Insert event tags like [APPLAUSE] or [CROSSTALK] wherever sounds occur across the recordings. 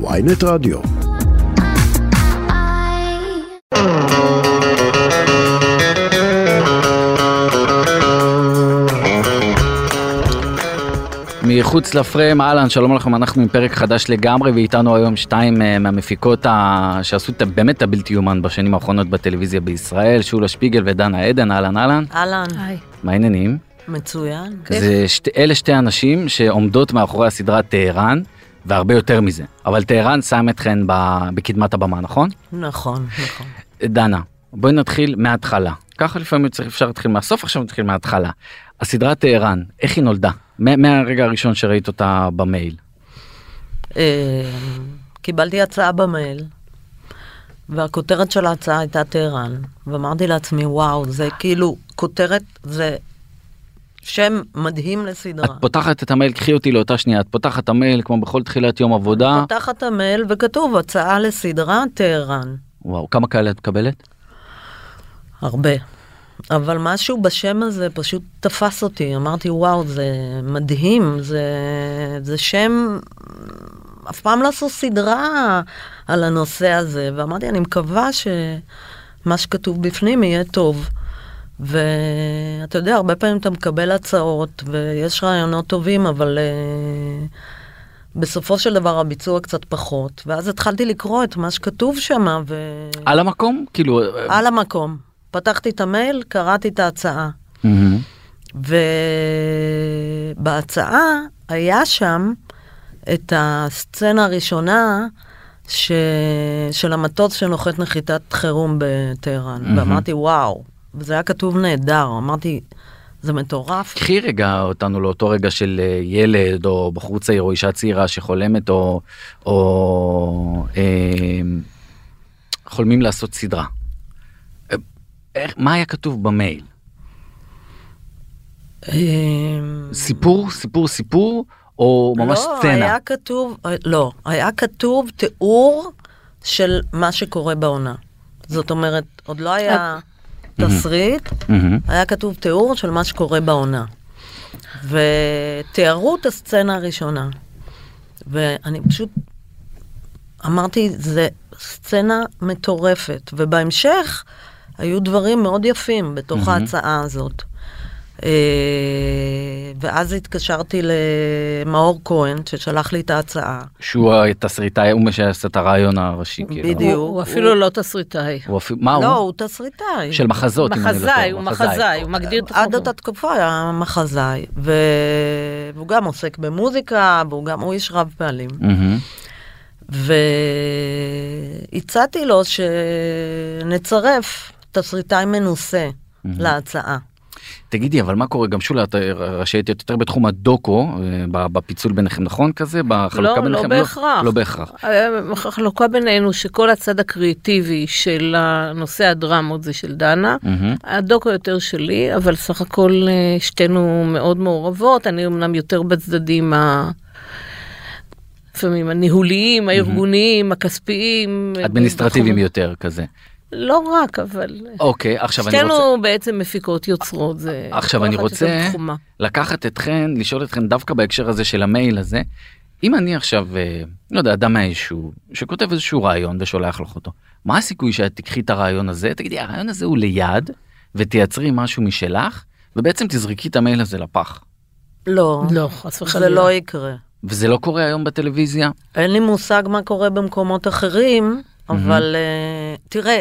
ויינט רדיו. מחוץ לפריים, אהלן, שלום לכם, אנחנו עם פרק חדש לגמרי, ואיתנו היום שתיים אה, מהמפיקות ה... שעשו את- באמת את הבלתי יאומן בשנים האחרונות בטלוויזיה בישראל, שולה שפיגל ודנה עדן, אהלן אהלן, אהלן, היי. מה העניינים? מצוין. זה שתי, אלה שתי אנשים שעומדות מאחורי הסדרה טהרן, והרבה יותר מזה, אבל טהרן שם אתכן ב... בקדמת הבמה, נכון? נכון, נכון. דנה, בואי נתחיל מההתחלה. ככה לפעמים צריך, אפשר להתחיל מהסוף, עכשיו נתחיל מההתחלה. הסדרה טהרן, איך היא נולדה? מה- מהרגע הראשון שראית אותה במייל. אה, קיבלתי הצעה במייל, והכותרת של ההצעה הייתה טהרן, ואמרתי לעצמי, וואו, זה כאילו, כותרת, זה שם מדהים לסדרה. את פותחת את המייל, קחי אותי לאותה שנייה, את פותחת את המייל כמו בכל תחילת יום עבודה. פותחת המייל וכתוב הצעה לסדרה טהרן. וואו, כמה כאלה את מקבלת? הרבה. אבל משהו בשם הזה פשוט תפס אותי, אמרתי וואו זה מדהים, זה, זה שם, אף פעם לא עשו סדרה על הנושא הזה, ואמרתי אני מקווה שמה שכתוב בפנים יהיה טוב. ואתה יודע, הרבה פעמים אתה מקבל הצעות ויש רעיונות טובים, אבל uh, בסופו של דבר הביצוע קצת פחות. ואז התחלתי לקרוא את מה שכתוב שם, ו... על המקום? כאילו... על המקום. פתחתי את המייל, קראתי את ההצעה. מהמם. ובהצעה היה שם את הסצנה הראשונה ש... של המטוס שנוחת נחיתת חירום בטהרן. מהמם. ואמרתי, וואו, וזה היה כתוב נהדר. אמרתי, זה מטורף. קחי רגע אותנו לאותו רגע של אה, ילד או בחור צעיר או אישה צעירה שחולמת או, או אה, חולמים לעשות סדרה. אה, איך, מה היה כתוב במייל? אמ, סיפור, סיפור, סיפור, או ממש לא, סצנה? היה כתוב, לא, היה כתוב תיאור של מה שקורה בעונה. זאת אומרת, עוד לא היה תסריט, מהמם. היה כתוב תיאור של מה שקורה בעונה. ותיארו את הסצנה הראשונה. ואני פשוט אמרתי, זה סצנה מטורפת. ובהמשך היו דברים מאוד יפים בתוך מהמם. ההצעה הזאת. אה, ואז התקשרתי למאור כהן, ששלח לי את ההצעה. שהוא התסריטאי, הוא שעשה את הרעיון הראשי. כאילו. בדיוק. הוא אפילו לא תסריטאי. הוא אפילו, מה לא, הוא? הוא תסריטאי. של מחזות, אם אני לא טועה. מחזאי, הוא מחזאי, הוא מגדיר את עד עצמו. אותה תקופה היה מחזאי, ו... והוא גם עוסק במוזיקה, והוא גם, הוא איש רב פעלים. והצעתי לו שנצרף תסריטאי מנוסה להצעה. תגידי, אבל מה קורה? גם שולה, את רשאית להיות יותר בתחום הדוקו, אה, בפיצול ביניכם, נכון כזה? בחלוקה לא, לא ביניכם? בהכרח. לא בהכרח. החלוקה בינינו שכל הצד הקריאטיבי של הנושא הדרמות זה של דנה, מהמם. הדוקו יותר שלי, אבל סך הכל אה, שתינו מאוד מעורבות, אני אמנם יותר בצדדים ה... לפעמים הניהוליים, הארגוניים, הכספיים. אדמיניסטרטיביים יותר כזה. לא רק, אבל... אוקיי, עכשיו אני רוצה... שתינו בעצם מפיקות יוצרות, זה... עכשיו אני רוצה. לקחת אתכן, לשאול אתכן דווקא בהקשר הזה של המייל הזה. אם אני עכשיו, אה, לא יודע, אדם מהיישוב, שכותב איזשהו רעיון ושולח לך אותו, מה הסיכוי שאת תיקחי את הרעיון הזה, תגידי, הרעיון הזה הוא ליד, ותייצרי משהו משלך, ובעצם תזרקי את המייל הזה לפח. לא, לא, חס זה וחלילה. לא יקרה. וזה לא קורה היום בטלוויזיה? אין לי מושג מה קורה במקומות אחרים, אבל uh, תראה,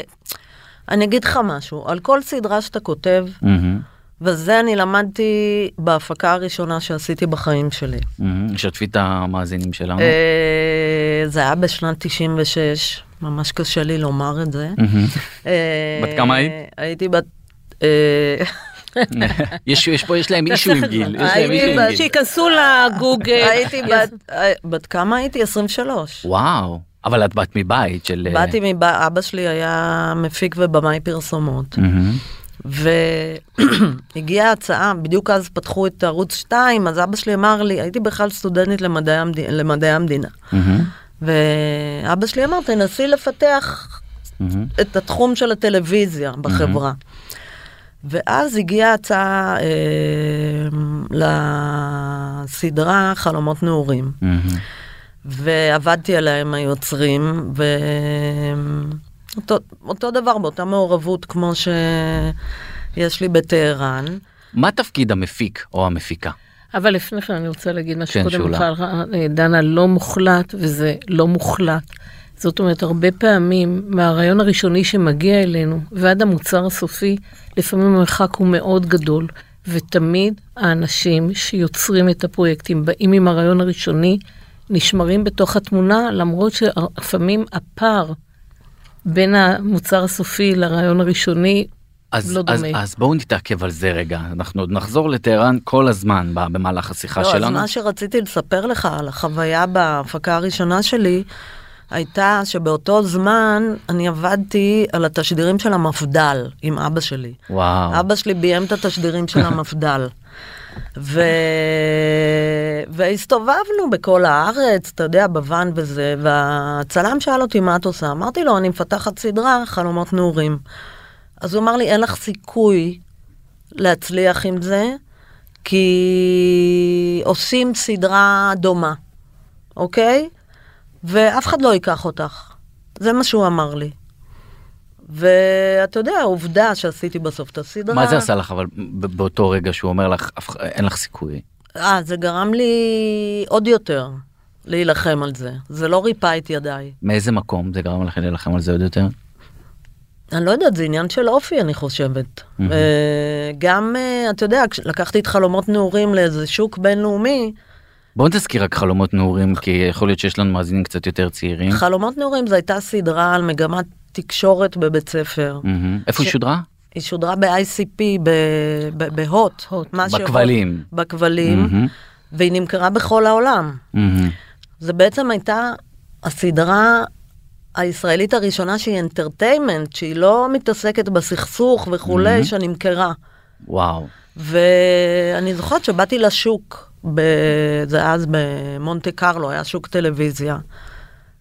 אני אגיד לך משהו, על כל סדרה שאתה כותב, מהמם, וזה אני למדתי בהפקה הראשונה שעשיתי בחיים שלי. מהמם. שתפי את המאזינים שלנו. אה, זה היה בשנת 96, ממש קשה לי לומר את זה. מהמם. אה, בת כמה היית? הייתי בת... אה, [LAUGHS] יש יש פה, יש להם אישו עם גיל. יש להם אישו עם גיל. שייכנסו לגוגל. הייתי בת... בת כמה הייתי? 23. וואו, אבל את באת מבית של... אה, באתי מבא... אבא שלי היה מפיק ובמאי פרסומות. והגיעה הצעה, בדיוק אז פתחו את ערוץ 2, אז אבא שלי אמר לי, הייתי בכלל סטודנטית למדעי, המד... למדעי המדינה. ואבא שלי אמר, תנסי לפתח. את התחום של הטלוויזיה בחברה. ואז הגיעה הצעה אה, לסדרה חלומות נעורים. מהמם. ועבדתי עליה עם היוצרים, ואותו דבר באותה מעורבות כמו שיש לי בטהרן. מה תפקיד המפיק או המפיקה? אבל לפני כן אני רוצה להגיד משהו כן, קודם אה, דנה, לא מוחלט, וזה לא מוחלט. זאת אומרת, הרבה פעמים מהרעיון הראשוני שמגיע אלינו ועד המוצר הסופי, לפעמים המרחק הוא מאוד גדול, ותמיד האנשים שיוצרים את הפרויקטים באים עם הרעיון הראשוני, נשמרים בתוך התמונה, למרות שלפעמים הפער בין המוצר הסופי לרעיון הראשוני אז, לא אז, דומה. אז בואו נתעכב על זה רגע, אנחנו עוד נחזור לטהרן כל הזמן במהלך השיחה לא, אז שלנו. מה שרציתי לספר לך על החוויה בהפקה הראשונה שלי, הייתה שבאותו זמן אני עבדתי על התשדירים של המפד"ל עם אבא שלי. וואו. אבא שלי ביים את התשדירים של [LAUGHS] המפד"ל. ו... והסתובבנו בכל הארץ, אתה יודע, בוואן וזה, והצלם שאל אותי מה את עושה, אמרתי לו, אני מפתחת סדרה, חלומות נעורים. אז הוא אמר לי, אין לך סיכוי להצליח עם זה, כי עושים סדרה דומה, אוקיי? ואף אחד לא ייקח אותך. זה מה שהוא אמר לי. ואתה יודע, העובדה שעשיתי בסוף את הסדרה... מה זה עשה לך אבל באותו רגע שהוא אומר לך "אף- אין לך סיכוי? אה, זה גרם לי עוד יותר להילחם על זה. זה לא ריפא את ידיי. מאיזה מקום זה גרם לכם להילחם על זה עוד יותר? אני לא יודעת, זה עניין של אופי, אני חושבת. אה, גם, אה, אתה יודע, לקחתי את חלומות נעורים לאיזה שוק בינלאומי, בואו נזכיר רק חלומות נעורים כי יכול להיות שיש לנו מאזינים קצת יותר צעירים. חלומות נעורים זו הייתה סדרה על מגמת תקשורת בבית ספר. מהמם. איפה היא שודרה? היא שודרה ב-ICP בהוט. בכבלים. בכבלים. והיא נמכרה בכל העולם. מהמם. זה בעצם הייתה הסדרה הישראלית הראשונה שהיא אנטרטיימנט, שהיא לא מתעסקת בסכסוך וכולי, Mhm. שנמכרה. וואו. ואני זוכרת שבאתי לשוק, ב... זה אז במונטה קרלו, היה שוק טלוויזיה,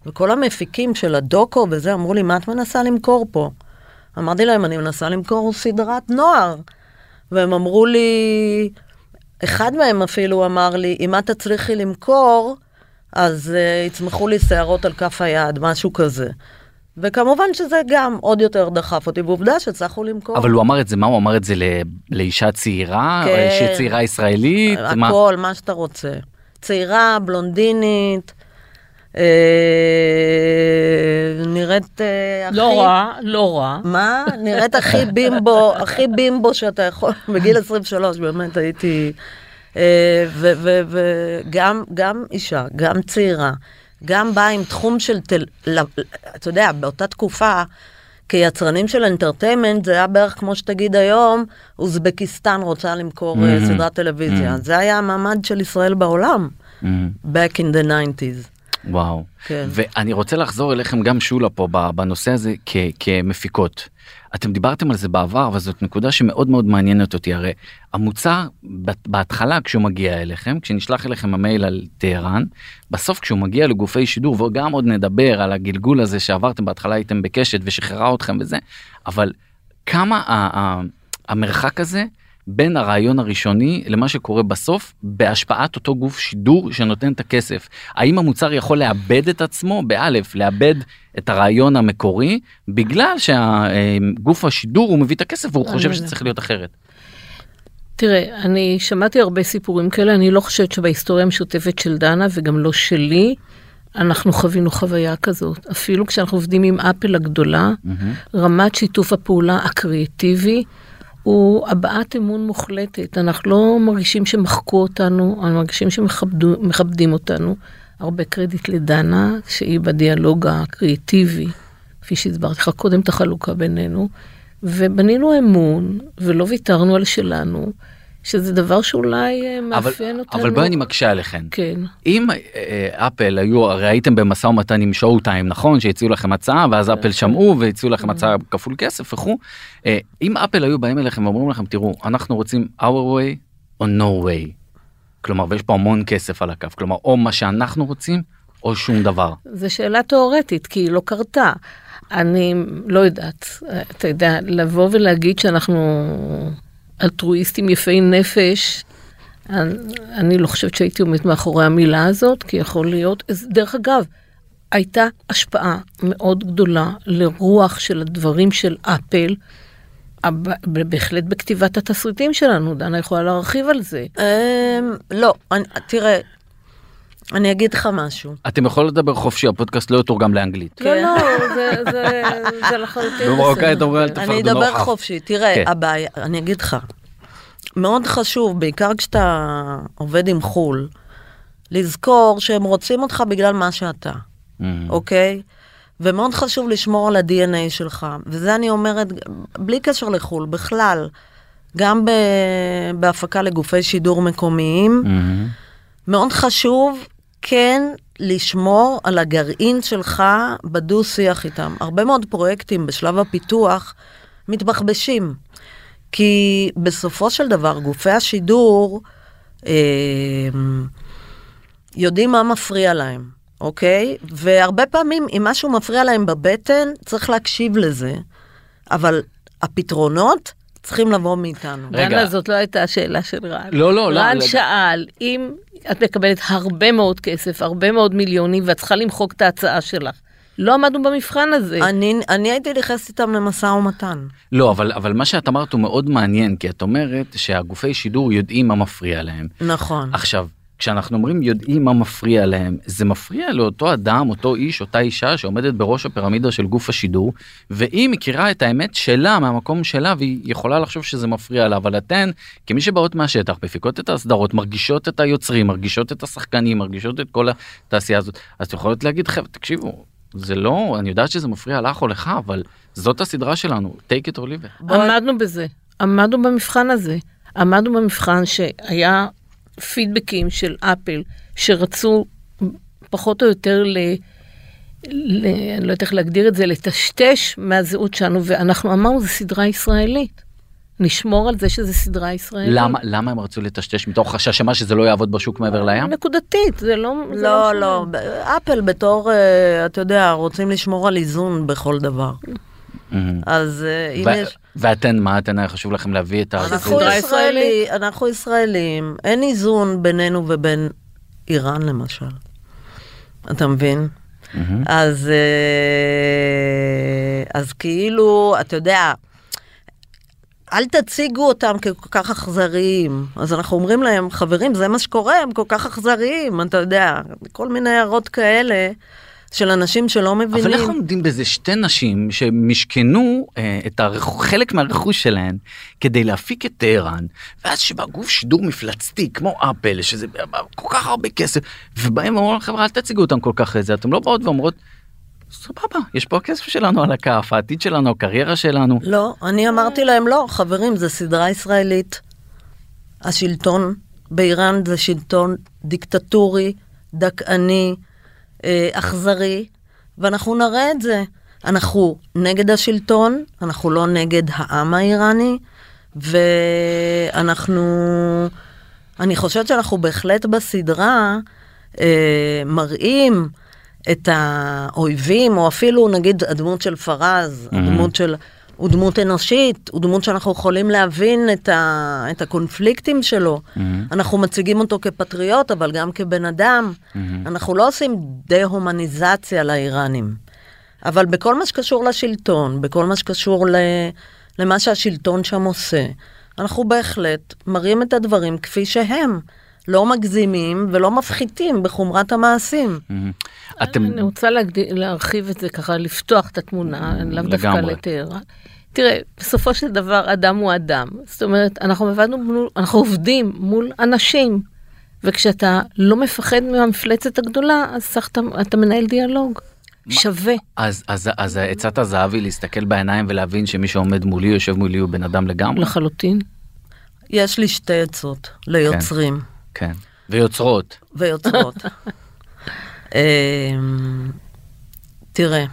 וכל המפיקים של הדוקו וזה אמרו לי, מה את מנסה למכור פה? אמרתי להם, אני מנסה למכור סדרת נוער. והם אמרו לי, אחד מהם אפילו אמר לי, אם את תצליחי למכור, אז uh, יצמחו לי שערות על כף היד, משהו כזה. וכמובן שזה גם עוד יותר דחף אותי, ועובדה שהצלחנו למכור. אבל הוא אמר את זה מה הוא אמר את זה ל- לאישה צעירה כן. אישה צעירה ישראלית מה? הכל, מה שאתה רוצה. צעירה, בלונדינית, אה, נראית אה, הכי... לא רע, לא רע. מה? נראית הכי [LAUGHS] בימבו, הכי בימבו שאתה יכול, [LAUGHS] בגיל 23 באמת הייתי... אה, וגם גם אישה, גם צעירה, גם באה עם תחום של תל... אתה יודע, באותה תקופה, כיצרנים של אנטרטיימנט, זה היה בערך כמו שתגיד היום, אוזבקיסטן רוצה למכור אה. סדרת טלוויזיה. זה היה המעמד של ישראל בעולם, back in the 90's. וואו. כן. ואני רוצה לחזור אליכם גם שולה פה בנושא הזה כ- כמפיקות. אתם דיברתם על זה בעבר אבל זאת נקודה שמאוד מאוד מעניינת אותי הרי המוצר בהתחלה כשהוא מגיע אליכם כשנשלח אליכם המייל על טהרן בסוף כשהוא מגיע לגופי שידור וגם עוד נדבר על הגלגול הזה שעברתם בהתחלה הייתם בקשת ושחררה אתכם וזה אבל כמה ה- ה- המרחק הזה בין הרעיון הראשוני למה שקורה בסוף בהשפעת אותו גוף שידור שנותן את הכסף. האם המוצר יכול לאבד את עצמו באלף, לאבד את הרעיון המקורי בגלל שהגוף השידור הוא מביא את הכסף והוא חושב מבינה. שצריך להיות אחרת. תראה, אני שמעתי הרבה סיפורים כאלה, אני לא חושבת שבהיסטוריה המשותפת של דנה וגם לא שלי, אנחנו חווינו חוויה כזאת. אפילו כשאנחנו עובדים עם אפל הגדולה, רמת שיתוף הפעולה הקריאטיבי הוא הבעת אמון מוחלטת. אנחנו לא מרגישים שמחקו אותנו, אנחנו מרגישים שמכבדים אותנו. הרבה קרדיט לדנה, שהיא בדיאלוג הקריאטיבי, כפי שהסברתי לך קודם את החלוקה בינינו, ובנינו אמון, ולא ויתרנו על שלנו, שזה דבר שאולי אה, אבל, מאפיין אותנו. אבל בואי אני מקשה עליכם. כן. אם אה, אפל היו, הרי הייתם במשא ומתן עם שואו טיים נכון שהציעו לכם הצעה ואז אפל שמעו והציעו לכם הצעה כפול כסף וכו'. אה, אם אפל היו באים אליכם ואומרים לכם תראו אנחנו רוצים our way או no way. כלומר ויש פה המון כסף על הקו כלומר או מה שאנחנו רוצים או שום דבר. זו שאלה תיאורטית, כי היא לא קרתה. אני לא יודעת, אתה יודע, לבוא ולהגיד שאנחנו אלטרואיסטים יפי נפש, אני, אני לא חושבת שהייתי עומדת מאחורי המילה הזאת, כי יכול להיות, דרך אגב, הייתה השפעה מאוד גדולה לרוח של הדברים של אפל, בהחלט בכתיבת התסריטים שלנו, דנה יכולה להרחיב על זה. אמ, לא, תראה, אני אגיד לך משהו. אתם יכולים לדבר חופשי, הפודקאסט לא יתורגם לאנגלית. לא, לא, זה, זה, זה לחלוטין במרוקאית בסדר. אומרים אל תפחדו אני אדבר. חופשי, תראה, כן. הבעיה, אני אגיד לך, מאוד חשוב, בעיקר כשאתה עובד עם חו"ל, לזכור שהם רוצים אותך בגלל מה שאתה, Mhm. אוקיי? ומאוד חשוב לשמור על ה-DNA שלך, וזה אני אומרת, בלי קשר לחו"ל, בכלל, גם בהפקה לגופי שידור מקומיים, Mhm. מאוד חשוב כן לשמור על הגרעין שלך בדו-שיח איתם. הרבה מאוד פרויקטים בשלב הפיתוח מתבחבשים, כי בסופו של דבר גופי השידור אה, יודעים מה מפריע להם, אוקיי? והרבה פעמים אם משהו מפריע להם בבטן, צריך להקשיב לזה, אבל הפתרונות צריכים לבוא מאיתנו. רגע. זאת לא הייתה השאלה של רן. לא, לא, לא, רן לא. שאל, אם את מקבלת הרבה מאוד כסף, הרבה מאוד מיליונים, ואת צריכה למחוק את ההצעה שלך, לא עמדנו במבחן הזה. אני, אני הייתי נכנסת איתם למשא ומתן. לא, אבל, אבל מה שאת אמרת הוא מאוד מעניין, כי את אומרת שהגופי שידור יודעים מה מפריע להם. נכון. עכשיו, כשאנחנו אומרים יודעים מה מפריע להם, זה מפריע לאותו אדם, אותו איש, אותה אישה שעומדת בראש הפירמידה של גוף השידור, והיא מכירה את האמת שלה מהמקום שלה, והיא יכולה לחשוב שזה מפריע לה, אבל אתן, כמי שבאות מהשטח, מפיקות את הסדרות, מרגישות את היוצרים, מרגישות את השחקנים, מרגישות את כל התעשייה הזאת, אז את יכולות להגיד, חבר'ה, תקשיבו, זה לא, אני יודעת שזה מפריע לך או לך, אבל זאת הסדרה שלנו, take it or leave it. עמדנו בזה, עמדנו במבחן הזה. עמדנו במבחן שהיה פידבקים של אפל שרצו פחות או יותר ל... ל... אני לא יודעת איך להגדיר את זה, לטשטש מהזהות שלנו, ואנחנו אמרנו, זו סדרה ישראלית. נשמור על זה שזו סדרה ישראלית. למה, למה הם רצו לטשטש מתוך חשש שמה שזה לא יעבוד בשוק מעבר לים? נקודתית, זה לא... זה לא, משנה. לא, ב- אפל בתור, אה, אתה יודע, רוצים לשמור על איזון בכל דבר. מהמם. אז אה, אם ו- יש... ואתן, מה אתן היה חשוב לכם להביא את אנחנו סדרה ישראלי, ישראלית. אנחנו ישראלים, אין איזון בינינו ובין איראן למשל. אתה מבין? מהמם. אז, אה, אז כאילו, אתה יודע, אל תציגו אותם ככל כך אכזריים. אז אנחנו אומרים להם, חברים, זה מה שקורה, הם כל כך אכזריים, אתה יודע, כל מיני הערות כאלה של אנשים שלא מבינים. אבל איך עומדים בזה שתי נשים שמשכנו אה, את הרכ... חלק מהרכוש שלהן כדי להפיק את טהרן, ואז שבא גוף שידור מפלצתי כמו אפל, שזה כל כך הרבה כסף, ובאים ואומרים חבר'ה אל תציגו אותם כל כך איזה, אתם לא באות ואומרות, סבבה, יש פה הכסף שלנו על הכף, העתיד שלנו, הקריירה שלנו. לא, אני אמרתי להם, לא, חברים, זו סדרה ישראלית. השלטון באיראן זה שלטון דיקטטורי, דכאני, אכזרי, ואנחנו נראה את זה. אנחנו נגד השלטון, אנחנו לא נגד העם האיראני, ואנחנו... אני חושבת שאנחנו בהחלט בסדרה אה, מראים את האויבים, או אפילו נגיד הדמות של פרז, Mhm. הדמות של... הוא דמות אנושית, הוא דמות שאנחנו יכולים להבין את, ה, את הקונפליקטים שלו. מהמם. אנחנו מציגים אותו כפטריוט, אבל גם כבן אדם. מהמם. אנחנו לא עושים דה-הומניזציה לאיראנים. אבל בכל מה שקשור לשלטון, בכל מה שקשור ל, למה שהשלטון שם עושה, אנחנו בהחלט מראים את הדברים כפי שהם. לא מגזימים ולא מפחיתים בחומרת המעשים. מהמם. אתם, אני רוצה להרחיב את זה ככה, לפתוח את התמונה, לאו דווקא לגמרי. לטהרן. תראה, בסופו של דבר אדם הוא אדם. זאת אומרת, אנחנו עבדנו מול, אנחנו עובדים מול אנשים. וכשאתה לא מפחד מהמפלצת הגדולה, אז צריך, אתה, אתה מנהל דיאלוג. שווה. אז, אז, אז עצת הזהב היא להסתכל בעיניים ולהבין שמי שעומד מולי, יושב מולי, הוא בן אדם לגמרי. לחלוטין. יש לי שתי עצות ליוצרים כן. ויוצרות. ויוצרות. [LAUGHS] אמ, תראה,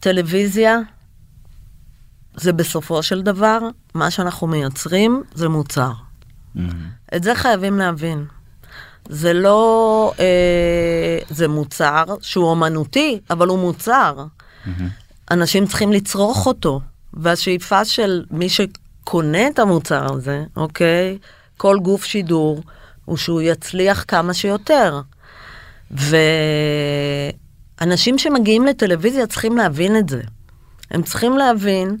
טלוויזיה זה בסופו של דבר, מה שאנחנו מייצרים זה מוצר. מהמם. את זה חייבים להבין. זה לא, אה, זה מוצר שהוא אומנותי, אבל הוא מוצר. מהמם. אנשים צריכים לצרוך אותו, והשאיפה של מי שקונה את המוצר הזה, אוקיי? כל גוף שידור הוא שהוא יצליח כמה שיותר. ואנשים שמגיעים לטלוויזיה צריכים להבין את זה. הם צריכים להבין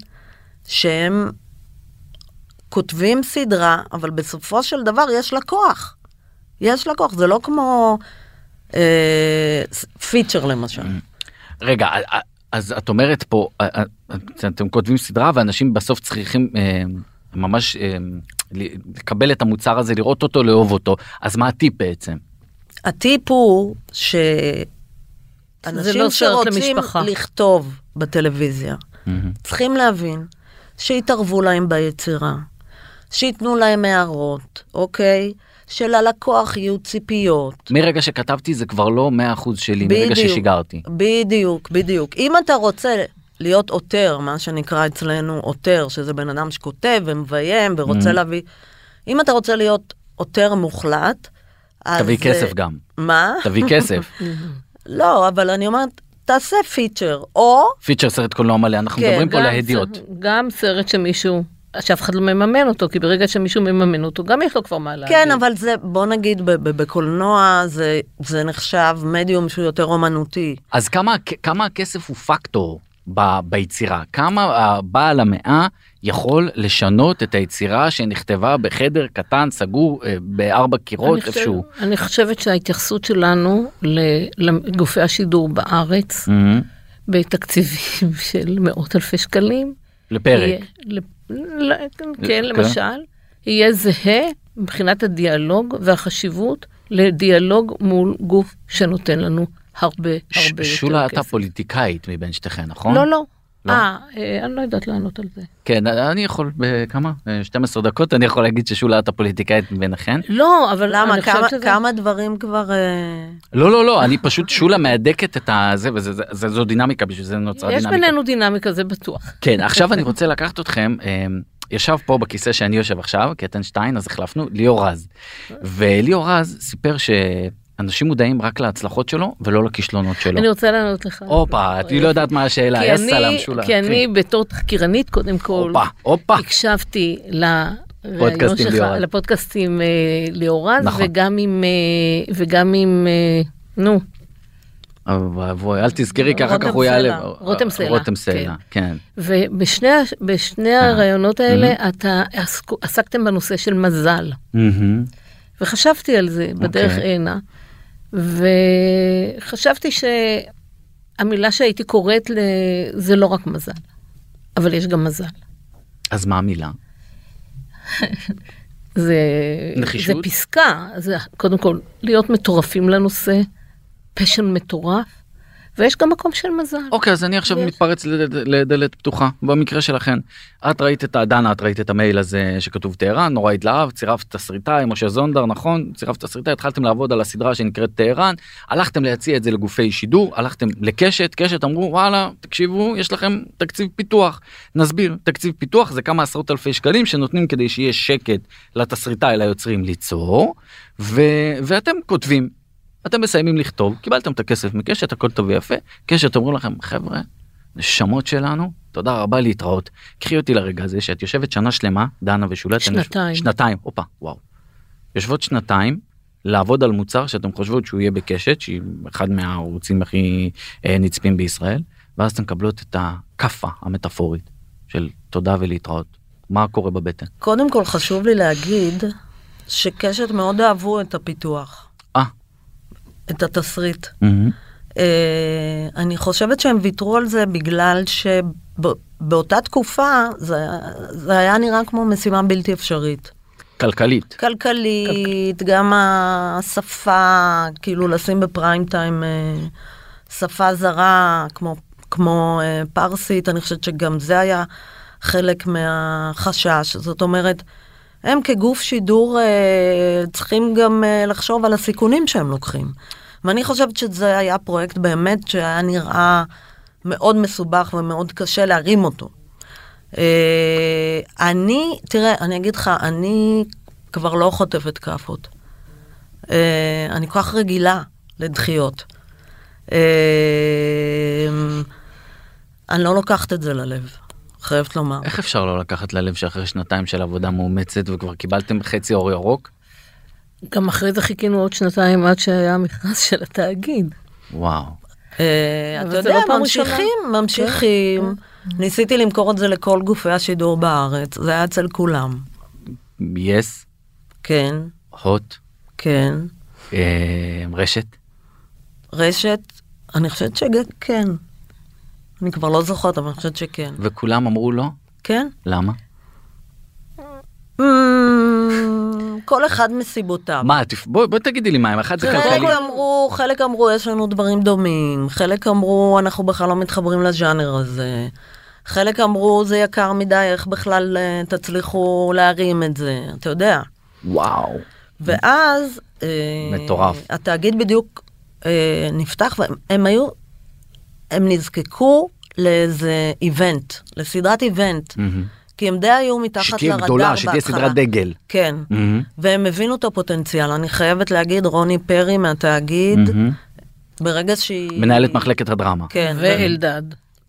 שהם כותבים סדרה, אבל בסופו של דבר יש לה כוח. יש לה כוח, זה לא כמו אה, פיצ'ר למשל. רגע, א- א- אז את אומרת פה, אתם כותבים סדרה ואנשים בסוף צריכים אה, ממש אה, לקבל את המוצר הזה, לראות אותו, לאהוב אותו, אז מה הטיפ בעצם? הטיפ הוא שאנשים לא סרט שרוצים למשפחה. לכתוב בטלוויזיה, מהמם. צריכים להבין שיתערבו להם ביצירה, שייתנו להם הערות, אוקיי? שללקוח יהיו ציפיות. מרגע שכתבתי זה כבר לא 100% שלי, מרגע בדיוק. ששיגרתי. בדיוק, בדיוק. אם אתה רוצה להיות עותר, מה שנקרא אצלנו עותר, שזה בן אדם שכותב ומביים ורוצה Mhm. להביא, אם אתה רוצה להיות עותר מוחלט, אז... תביא כסף גם, מה? תביא כסף. [LAUGHS] לא, אבל אני אומרת, תעשה פיצ'ר, או... פיצ'ר סרט קולנוע מלא, אנחנו כן, מדברים פה גם להדיוט. ס- גם סרט שמישהו, שאף אחד לא מממן אותו, כי ברגע שמישהו מממן אותו, גם יש לו כבר מה להגיד. כן, אבל זה, בוא נגיד, בקולנוע זה, זה נחשב מדיום שהוא יותר אומנותי. אז כמה, כמה הכסף הוא פקטור ב, ביצירה? כמה הבעל המאה יכול לשנות את היצירה שנכתבה בחדר קטן, סגור, אה, בארבע קירות, אני חושב- איפשהו? אני חושבת שההתייחסות שלנו לגופי השידור בארץ, מהמם. בתקציבים [LAUGHS] של מאות אלפי שקלים, לפרק. יהיה- ל- ל- כן. כן, למשל, יהיה זהה מבחינת הדיאלוג והחשיבות לדיאלוג מול גוף שנותן לנו הרבה ש- הרבה שולה יותר אתה כסף. פוליטיקאית מבין שתיכן, נכון? לא, לא. לא? אה, אה, אני לא יודעת לענות על זה. כן, אני יכול, בכמה? אה, 12 דקות, אני יכול להגיד ששולה אתה פוליטיקאית מביניכן? לא, אבל למה? כמה. כמה דברים כבר... אה, לא, לא, לא, אני פשוט, שולה מהדקת את הזה, וזה, זה- זה- זו דינמיקה, בשביל זה נוצרה יש דינמיקה. בינינו דינמיקה, זה בטוח. כן, עכשיו אני רוצה לקחת אתכם, אה, ישב פה בכיסא שאני יושב עכשיו, קטן שטיין, אז החלפנו, ליאור רז. וליאור רז סיפר שאנשים מודעים רק להצלחות שלו ולא לכישלונות שלו. אני רוצה לענות לך. הופה, את לא יודעת מה השאלה, אני- סלאם שולה. כי אני בתור תחקירנית, קודם כל. הקשבתי. לפודקאסטים אה, ליאור רז, נכון. וגם עם, אה, וגם עם, אה, נו, אוי ואבוי, אל תזכרי כי אחר כך הוא יעלה. רותם סלע, רותם סלע, כן. ובשני ה- בשני אה. הרעיונות האלה אתה עסקתם בנושא של מזל. וחשבתי על זה בדרך אוקיי. הנה, וחשבתי שהמילה שהייתי קוראת ל... זה לא רק מזל, אבל יש גם מזל. אז מה המילה? [LAUGHS] זה, נחישות? זה פסקה, זה קודם כל להיות מטורפים לנושא, פשן מטורף, ויש גם מקום של מזל. אוקיי, אז אני עכשיו יש. מתפרץ לד- לדלת פתוחה, במקרה שלכן. את ראית את הדנה, את ראית את המייל הזה שכתוב טהרן, נורא התלהב, צירפת תסריטאי, משה זונדר, נכון? צירפת תסריטאי, התחלתם לעבוד על הסדרה שנקראת טהרן, הלכתם להציע את זה לגופי שידור, הלכתם לקשת, קשת אמרו וואלה, תקשיבו, יש לכם תקציב פיתוח. נסביר, תקציב פיתוח זה כמה עשרות אלפי שקלים שנותנים כדי שיהיה שקט לתסריטאי, ליוצרים ליצור, ו- ואתם כותבים. אתם מסיימים לכתוב, קיבלתם את הכסף מקשת, הכל טוב ויפה, קשת אומרים לכם, חבר'ה, נשמות שלנו, תודה רבה להתראות. קחי אותי לרגע הזה שאת יושבת שנה שלמה, דנה ושולט. אתן יוש- שנתיים. שנתיים, הופה, וואו. יושבות שנתיים לעבוד על מוצר שאתם חושבות שהוא יהיה בקשת, שהיא אחד מהערוצים הכי אה, נצפים בישראל, ואז אתן מקבלות את הכאפה המטאפורית של תודה ולהתראות. מה קורה בבטן? קודם כל חשוב לי להגיד שקשת מאוד אהבו את הפיתוח, את התסריט. מהמם. אה, אני חושבת שהם ויתרו על זה בגלל שבאותה תקופה זה, זה היה נראה כמו משימה בלתי אפשרית. כלכלית. כלכלית, גם השפה, כאילו לשים בפריים טיים אה, שפה זרה כמו, כמו אה, פרסית, אני חושבת שגם זה היה חלק מהחשש. זאת אומרת, הם כגוף שידור אה, צריכים גם אה, לחשוב על הסיכונים שהם לוקחים. ואני חושבת שזה היה פרויקט באמת שהיה נראה מאוד מסובך ומאוד קשה להרים אותו. אה, אני, תראה, אני אגיד לך, אני כבר לא חוטפת כאפות. אני כל כך רגילה לדחיות. אני לא לוקחת את זה ללב, חייבת לומר. איך אפשר לא לקחת ללב שאחרי שנתיים של עבודה מאומצת וכבר קיבלתם חצי אור ירוק? גם אחרי זה חיכינו עוד שנתיים עד שהיה המכרז של התאגיד. וואו. אה, אתה יודע, לא ממשיכים, ממשיכים. ניסיתי למכור את זה לכל גופי השידור בארץ, זה היה אצל כולם. יס, כן, הוט, כן. אה, רשת. רשת, אני חושבת שכן. אני כבר לא זוכרת, אבל אני חושבת שכן. וכולם אמרו לא? כן? למה? Mm, כל אחד מסיבותיו. מה, תפ- בוא בוא תגידי לי מה, הם אחד זה חלק כלכלי. אמרו, חלק אמרו, יש לנו דברים דומים, חלק אמרו, אנחנו בכלל לא מתחברים לז'אנר הזה, חלק אמרו, זה יקר מדי, איך בכלל אה, תצליחו להרים את זה, אתה יודע. וואו. ואז... אה, מטורף. התאגיד בדיוק אה, נפתח, והם הם היו, הם נזקקו לאיזה איבנט, לסדרת איבנט, מהמם. כי הם די היו מתחת שתהיה לרדאר גדולה, בהתחלה. שתהיה סדרת דגל. כן. מהמם. והם הבינו את הפוטנציאל, אני חייבת להגיד, רוני פרי מהתאגיד, מהמם. ברגע שהיא... מנהלת מחלקת הדרמה. כן. ואלדד.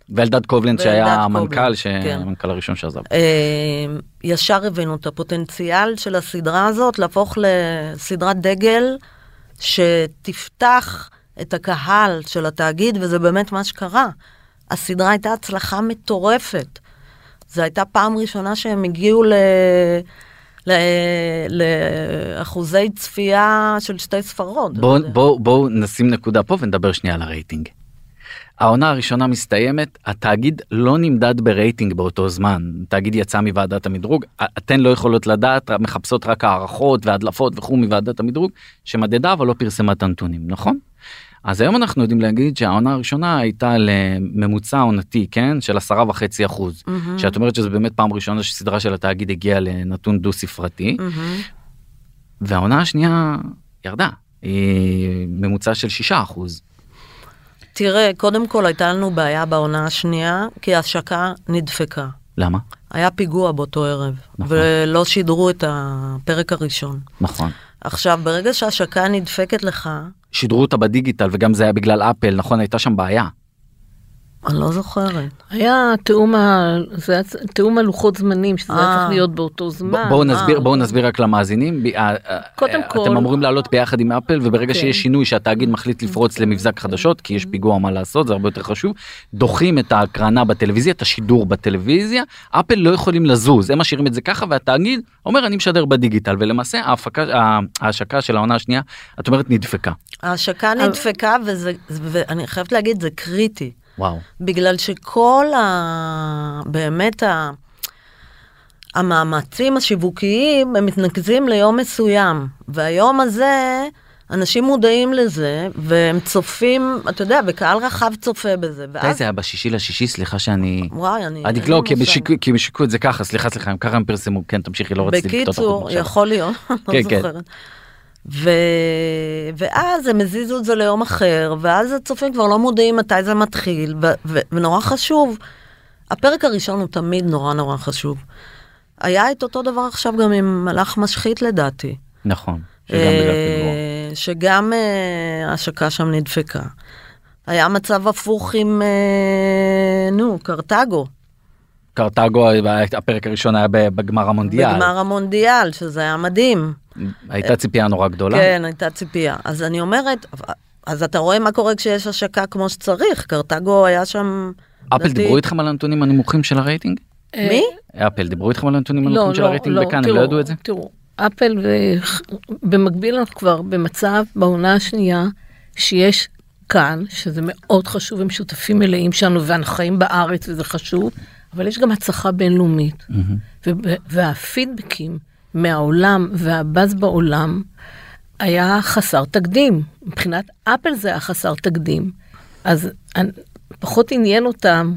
ואלדד קובלנד שהיה המנכ"ל, ש- כן. המנכ"ל הראשון שעזב. אה, ישר הבינו את הפוטנציאל של הסדרה הזאת להפוך לסדרת דגל שתפתח את הקהל של התאגיד, וזה באמת מה שקרה. הסדרה הייתה הצלחה מטורפת. זו הייתה פעם ראשונה שהם הגיעו ל... ל... לאחוזי צפייה של שתי ספרות. בואו בוא, בוא נשים נקודה פה ונדבר שנייה על הרייטינג. העונה הראשונה מסתיימת, התאגיד לא נמדד ברייטינג באותו זמן. התאגיד יצא מוועדת המדרוג, אתן לא יכולות לדעת, מחפשות רק הערכות והדלפות וכו' מוועדת המדרוג, שמדדה אבל לא פרסמה את הנתונים, נכון? אז היום אנחנו יודעים להגיד שהעונה הראשונה הייתה לממוצע עונתי, כן? של עשרה וחצי אחוז. מהמם. שאת אומרת שזה באמת פעם ראשונה שסדרה של התאגיד הגיעה לנתון דו ספרתי. מהמם. והעונה השנייה ירדה, היא ממוצע של 6 אחוז. תראה, קודם כל הייתה לנו בעיה בעונה השנייה, כי ההשקה נדפקה. למה? היה פיגוע באותו ערב, נכון. ולא שידרו את הפרק הראשון. נכון. עכשיו, ברגע שההשקה נדפקת לך, שידרו אותה בדיגיטל וגם זה היה בגלל אפל, נכון? הייתה שם בעיה. אני לא זוכרת. היה תיאום, ה... זה היה תיאום הלוחות זמנים, שזה היה אה. צריך להיות באותו ב- זמן. בואו נסביר, אה, בואו. נסביר רק למאזינים. קודם כל- אתם אמורים לעלות ביחד עם אפל וברגע כן. שיש שינוי שהתאגיד מחליט לפרוץ למבזק חדשות כי יש פיגוע מה לעשות זה הרבה יותר חשוב דוחים את ההקרנה בטלוויזיה את השידור בטלוויזיה אפל לא יכולים לזוז הם משאירים את זה ככה והתאגיד אומר אני משדר בדיגיטל ולמעשה ההפקה ההשקה של העונה השנייה את אומרת נדפקה. ההשקה נדפקה, וזה, ואני חייבת להגיד, זה קריטי. וואו. בגלל שכל ה... באמת ה... המאמצים השיווקיים הם מתנקזים ליום מסוים, והיום הזה, אנשים מודעים לזה, והם צופים, אתה יודע, וקהל רחב צופה בזה. מתי ואז, זה היה בשישי לשישי סליחה שאני. וואי, אני... אין לא כי הם השיקו את זה ככה סליחה סליחה הם ככה הם פרסמו כן תמשיכי לא רציתי לקטוע אותך בקיצור. יכול להיות, [LAUGHS] אני כן, לא כן. זוכרת. ו... ואז הם הזיזו את זה ליום אחר, ואז הצופים כבר לא מודעים מתי זה מתחיל, ו... ו... ונורא חשוב, הפרק הראשון הוא תמיד נורא נורא חשוב. היה את אותו דבר עכשיו גם עם מלאך משחית לדעתי. נכון. שגם. אה, שגם אה, ההשקה שם נדפקה. היה מצב הפוך עם, אה, נו, קרתגו, קרתגו הפרק הראשון היה בגמר המונדיאל. בגמר המונדיאל, שזה היה מדהים. הייתה ציפייה נורא גדולה. כן, הייתה ציפייה. אז אני אומרת, אז אתה רואה מה קורה כשיש השקה כמו שצריך, קרתגו היה שם... אפל דיברו איתכם על הנתונים הנמוכים של הרייטינג? אה, מי? אפל דיברו איתכם על הנתונים לא, הנמוכים של לא, הרייטינג לא, בכאן, הם לא ידעו את זה? תראו, אפל. במקביל אנחנו כבר במצב בעונה השנייה, שיש כאן, שזה מאוד חשוב, הם שותפים מלאים שלנו, ואנחנו חיים בארץ וזה חשוב, אבל יש גם הצלחה בינלאומית. והפידבקים מהעולם והבאז בעולם היה חסר תקדים. מבחינת אפל זה היה חסר תקדים. אז פחות עניין אותם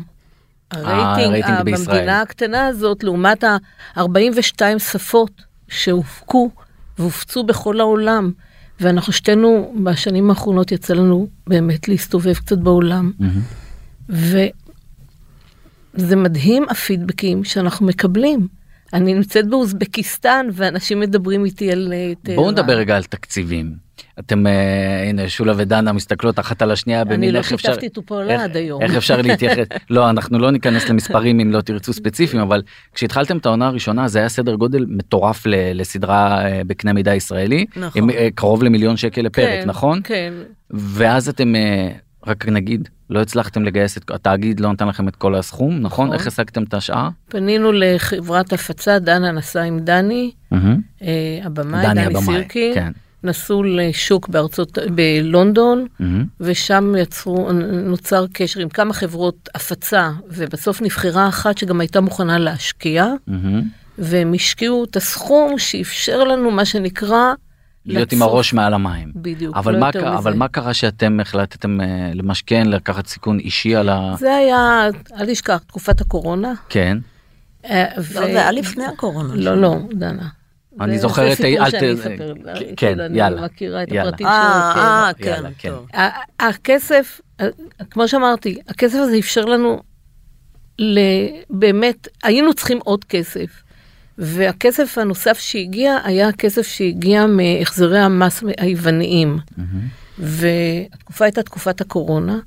הרייטינג הרייטינג. במדינה הקטנה הזאת, לעומת ה-42 שפות שהופקו והופצו בכל העולם. ואנחנו שתינו, בשנים האחרונות יצא לנו באמת להסתובב קצת בעולם. וזה מדהים הפידבקים שאנחנו מקבלים. אני נמצאת באוזבקיסטן ואנשים מדברים איתי על... אה, בואו טהרן. נדבר רגע על תקציבים. אתם אה, הנה שולה ודנה מסתכלות אחת על השנייה אני במין לא איך אפשר שיתפתי איתו פעולה עד היום. איך אפשר להתייחס [LAUGHS] לא אנחנו לא ניכנס למספרים אם לא תרצו ספציפיים אבל כשהתחלתם את העונה הראשונה זה היה סדר גודל מטורף לסדרה אה, בקנה מידה ישראלי נכון. עם, אה, קרוב למיליון שקל לפרק כן, נכון כן. ואז אתם אה, רק נגיד לא הצלחתם לגייס את התאגיד לא נתן לכם את כל הסכום נכון נכון. איך השגתם את השאר. פנינו לחברת הפצה, דנה נסעה עם דני, אה, הבמאי, דני דני, הבמאי, סירקין, כן. נסעו לשוק בארצות, בלונדון. ושם יצרו, נוצר קשר עם כמה חברות הפצה, ובסוף נבחרה אחת שגם הייתה מוכנה להשקיע. והם השקיעו את הסכום שאפשר לנו, מה שנקרא, להיות עם. הראש מעל המים. בדיוק, אבל לא מה יותר קרה- מזה. אבל מה קרה שאתם החלטתם אה, למשכן לקחת סיכון אישי על ה... זה היה, אל תשכח, תקופת הקורונה. כן. אה, לא, ו- זה היה לפני הקורונה. לא, לא, דנה. אני זוכר זה את- סיפור אל ת- שאני אספר. כן, אני יאללה, מכירה את. הפרטים אה, שלו. אה, כן. כן, כן. טוב. הכסף, אה, כמו שאמרתי, הכסף הזה אפשר לנו, ל- באמת, היינו צריכים עוד כסף. והכסף הנוסף שהגיע היה הכסף שהגיע מהחזרי המס היווניים. והתקופה הייתה תקופת הקורונה,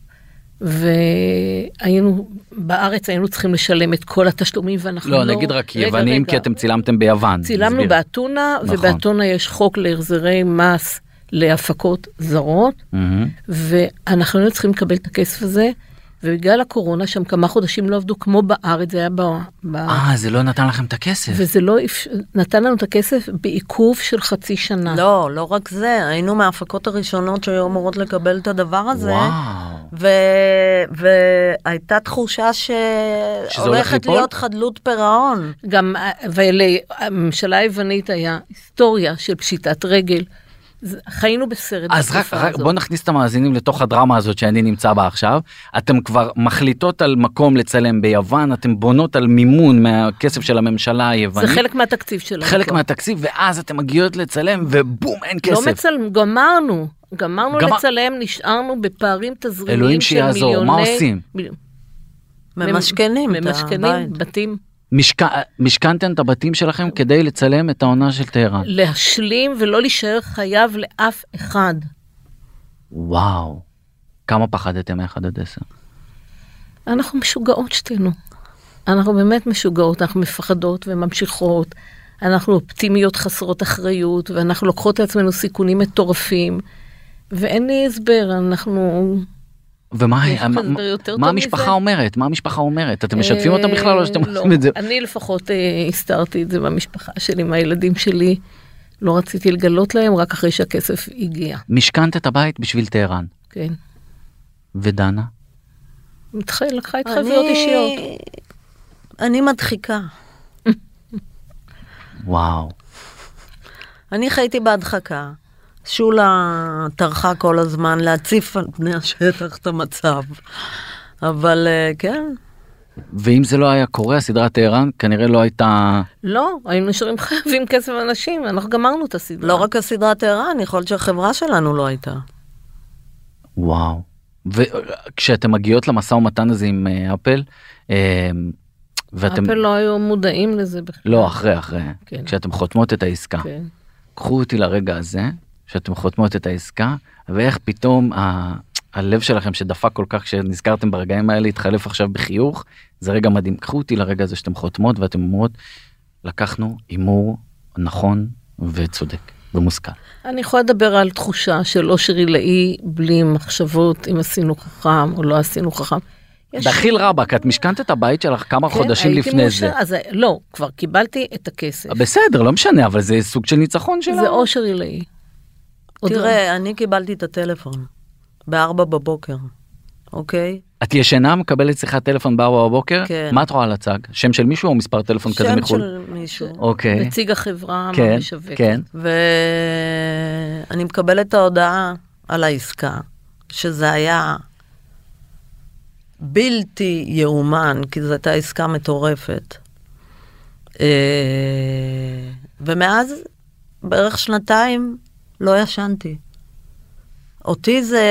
והיינו, בארץ היינו צריכים לשלם את כל התשלומים ואנחנו לא... לא, נגיד רק רגע, יוונים רגע. כי אתם צילמתם ביוון. צילמנו נסביר. באתונה, נכון. ובאתונה יש חוק להחזרי מס להפקות זרות, מהמם. ואנחנו היינו צריכים לקבל את הכסף הזה, ובגלל הקורונה שם כמה חודשים לא עבדו כמו בארץ, זה היה ב... ב... אה, זה לא נתן לכם את הכסף. וזה לא. נתן לנו את הכסף בעיכוב של חצי שנה. לא, לא רק זה, היינו מההפקות הראשונות שהיו אמורות לקבל את הדבר הזה. וואו. ו... והייתה תחושה שהולכת? להיות חדלות פירעון. גם אה, ולממשלה היוונית היה היסטוריה של פשיטת רגל. זה- חיינו בסרט אז רק, רק הזאת. בוא נכניס את המאזינים לתוך הדרמה הזאת שאני נמצא בה עכשיו. אתם כבר מחליטות על מקום לצלם ביוון, אתם בונות על מימון מהכסף של הממשלה זה היוונית. חלק מהתקציב שלנו. חלק כבר. מהתקציב ואז אתם מגיעות לצלם ובום אין כסף. לא מצלם, גמרנו. גמרנו גמר- לצלם, נשארנו בפערים תזרימיים אלוהים של שיעזור, מיליוני... מה עושים? ממשכנים ממשכנים. בתים. משכ... משכנתם את הבתים שלכם כדי לצלם את העונה של טהרן. להשלים ולא להישאר חייב לאף אחד. וואו. כמה פחדתם מאחד עד עשר? אנחנו משוגעות שתינו. אנחנו באמת משוגעות, אנחנו מפחדות וממשיכות. אנחנו אופטימיות חסרות אחריות, ואנחנו לוקחות לעצמנו סיכונים מטורפים. ואין לי הסבר, אנחנו... ומה מה- המשפחה מזה? אומרת? מה המשפחה אומרת? אתם משתפים אותם בכלל או שאתם אה, עושים את זה? לא, אני לפחות אה, הסתרתי את זה במשפחה שלי, מהילדים שלי. לא רציתי לגלות להם רק אחרי שהכסף הגיע. משכנת את הבית בשביל טהרן. כן. ודנה? לקחה התחייבויות אני- אישיות. אני מדחיקה. וואו. אני חייתי בהדחקה. שולה טרחה כל הזמן להציף על פני השטח את המצב. אבל אה, כן, ואם זה לא היה קורה, הסדרת טהרן כנראה לא הייתה... לא, היינו נשארים חייבים כסף לאנשים, אנחנו גמרנו את הסדרה. לא רק הסדרה טהרן, יכול להיות שהחברה שלנו לא הייתה. וואו. וכשאתם מגיעות למשא ומתן הזה עם אה, אפל, אה, ואתם... אפל לא היו מודעים לזה בכלל. לא, אחרי, אחרי. כן. כשאתם חותמות את העסקה. כן. קחו אותי לרגע הזה, שאתם חותמות את העסקה, ואיך פתאום ה... הלב שלכם שדפק כל כך כשנזכרתם ברגעים האלה התחלף עכשיו בחיוך, זה רגע מדהים. קחו אותי לרגע הזה שאתם חותמות ואתם אומרות, לקחנו הימור נכון וצודק ומושכל. אני יכולה לדבר על תחושה של אושר עילאי בלי מחשבות אם עשינו חכם או לא עשינו חכם. דחיל רבאק, את משכנת את הבית שלך כמה כן, חודשים לפני מאושר, זה. אז לא, כבר קיבלתי את הכסף. בסדר, לא משנה, אבל זה סוג של ניצחון שלה. זה אושר עילאי. עוד לא. תראה, אני קיבלתי את הטלפון בארבע בבוקר, אוקיי? את ישנה, מקבלת שיחת טלפון בארבע בבוקר? כן. מה את רואה על הצג? שם של מישהו או מספר טלפון כזה שם מחו"ל? של מישהו. אוקיי. נציג החברה כן, המשווקת. כן. ואני מקבלת את ההודעה על העסקה, שזה היה בלתי יאומן, כי זו הייתה עסקה מטורפת. אה, ומאז בערך שנתיים לא ישנתי. אותי זה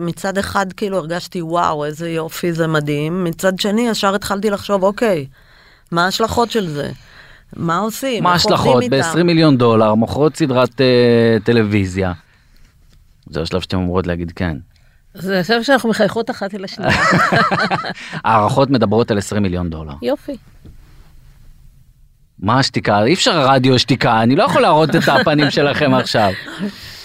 מצד אחד כאילו הרגשתי וואו איזה יופי זה מדהים, מצד שני ישר התחלתי לחשוב אוקיי, מה ההשלכות של זה? מה עושים? מה ההשלכות? איתם? ב-20 מיליון דולר, מוכרות סדרת אה, טלוויזיה. זה השלב שאתם אמורות להגיד כן. זה עכשיו שאנחנו מחייכות אחת אל השנייה. [LAUGHS] הערכות מדברות על 20 מיליון דולר. יופי. מה השתיקה? אי אפשר רדיו שתיקה, אני לא יכול להראות את הפנים שלכם עכשיו.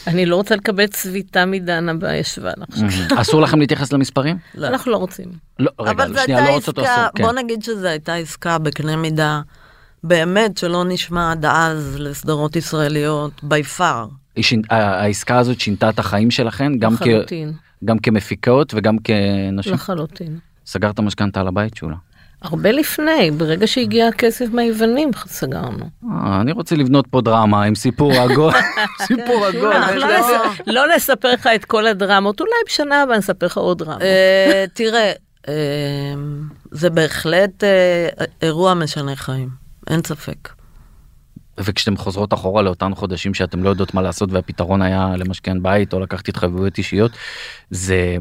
אני לא רוצה לקבל צביטה מדנה בישבן עכשיו. אסור לכם להתייחס למספרים? לא. אנחנו לא רוצים. לא, רגע, שנייה, לא עסקה, אסור. כן. בוא נגיד שזו הייתה עסקה בקנה מידה באמת שלא נשמע עד אז לסדרות ישראליות by far. היא שינ- ה- העסקה הזאת שינתה את החיים שלכן, גם, כ... לחלוטין. גם כמפיקות וגם כנשים. לחלוטין. סגרת משכנתה על הבית שולה. הרבה לפני, ברגע שהגיע הכסף מהיוונים סגרנו. אה, אני רוצה לבנות פה דרמה עם סיפור עגול. [LAUGHS] סיפור עגול. שולה, לא לא. נס- לא נספר לך את כל הדרמות, אולי בשנה הבאה נספר לך עוד דרמה. אה, תראה, אה, זה בהחלט אה, אירוע משנה חיים, אין ספק. וכשאתם חוזרות אחורה לאותם חודשים שאתם לא יודעות מה לעשות והפתרון היה למשכן בית או לקחת התחייבויות אישיות, זה...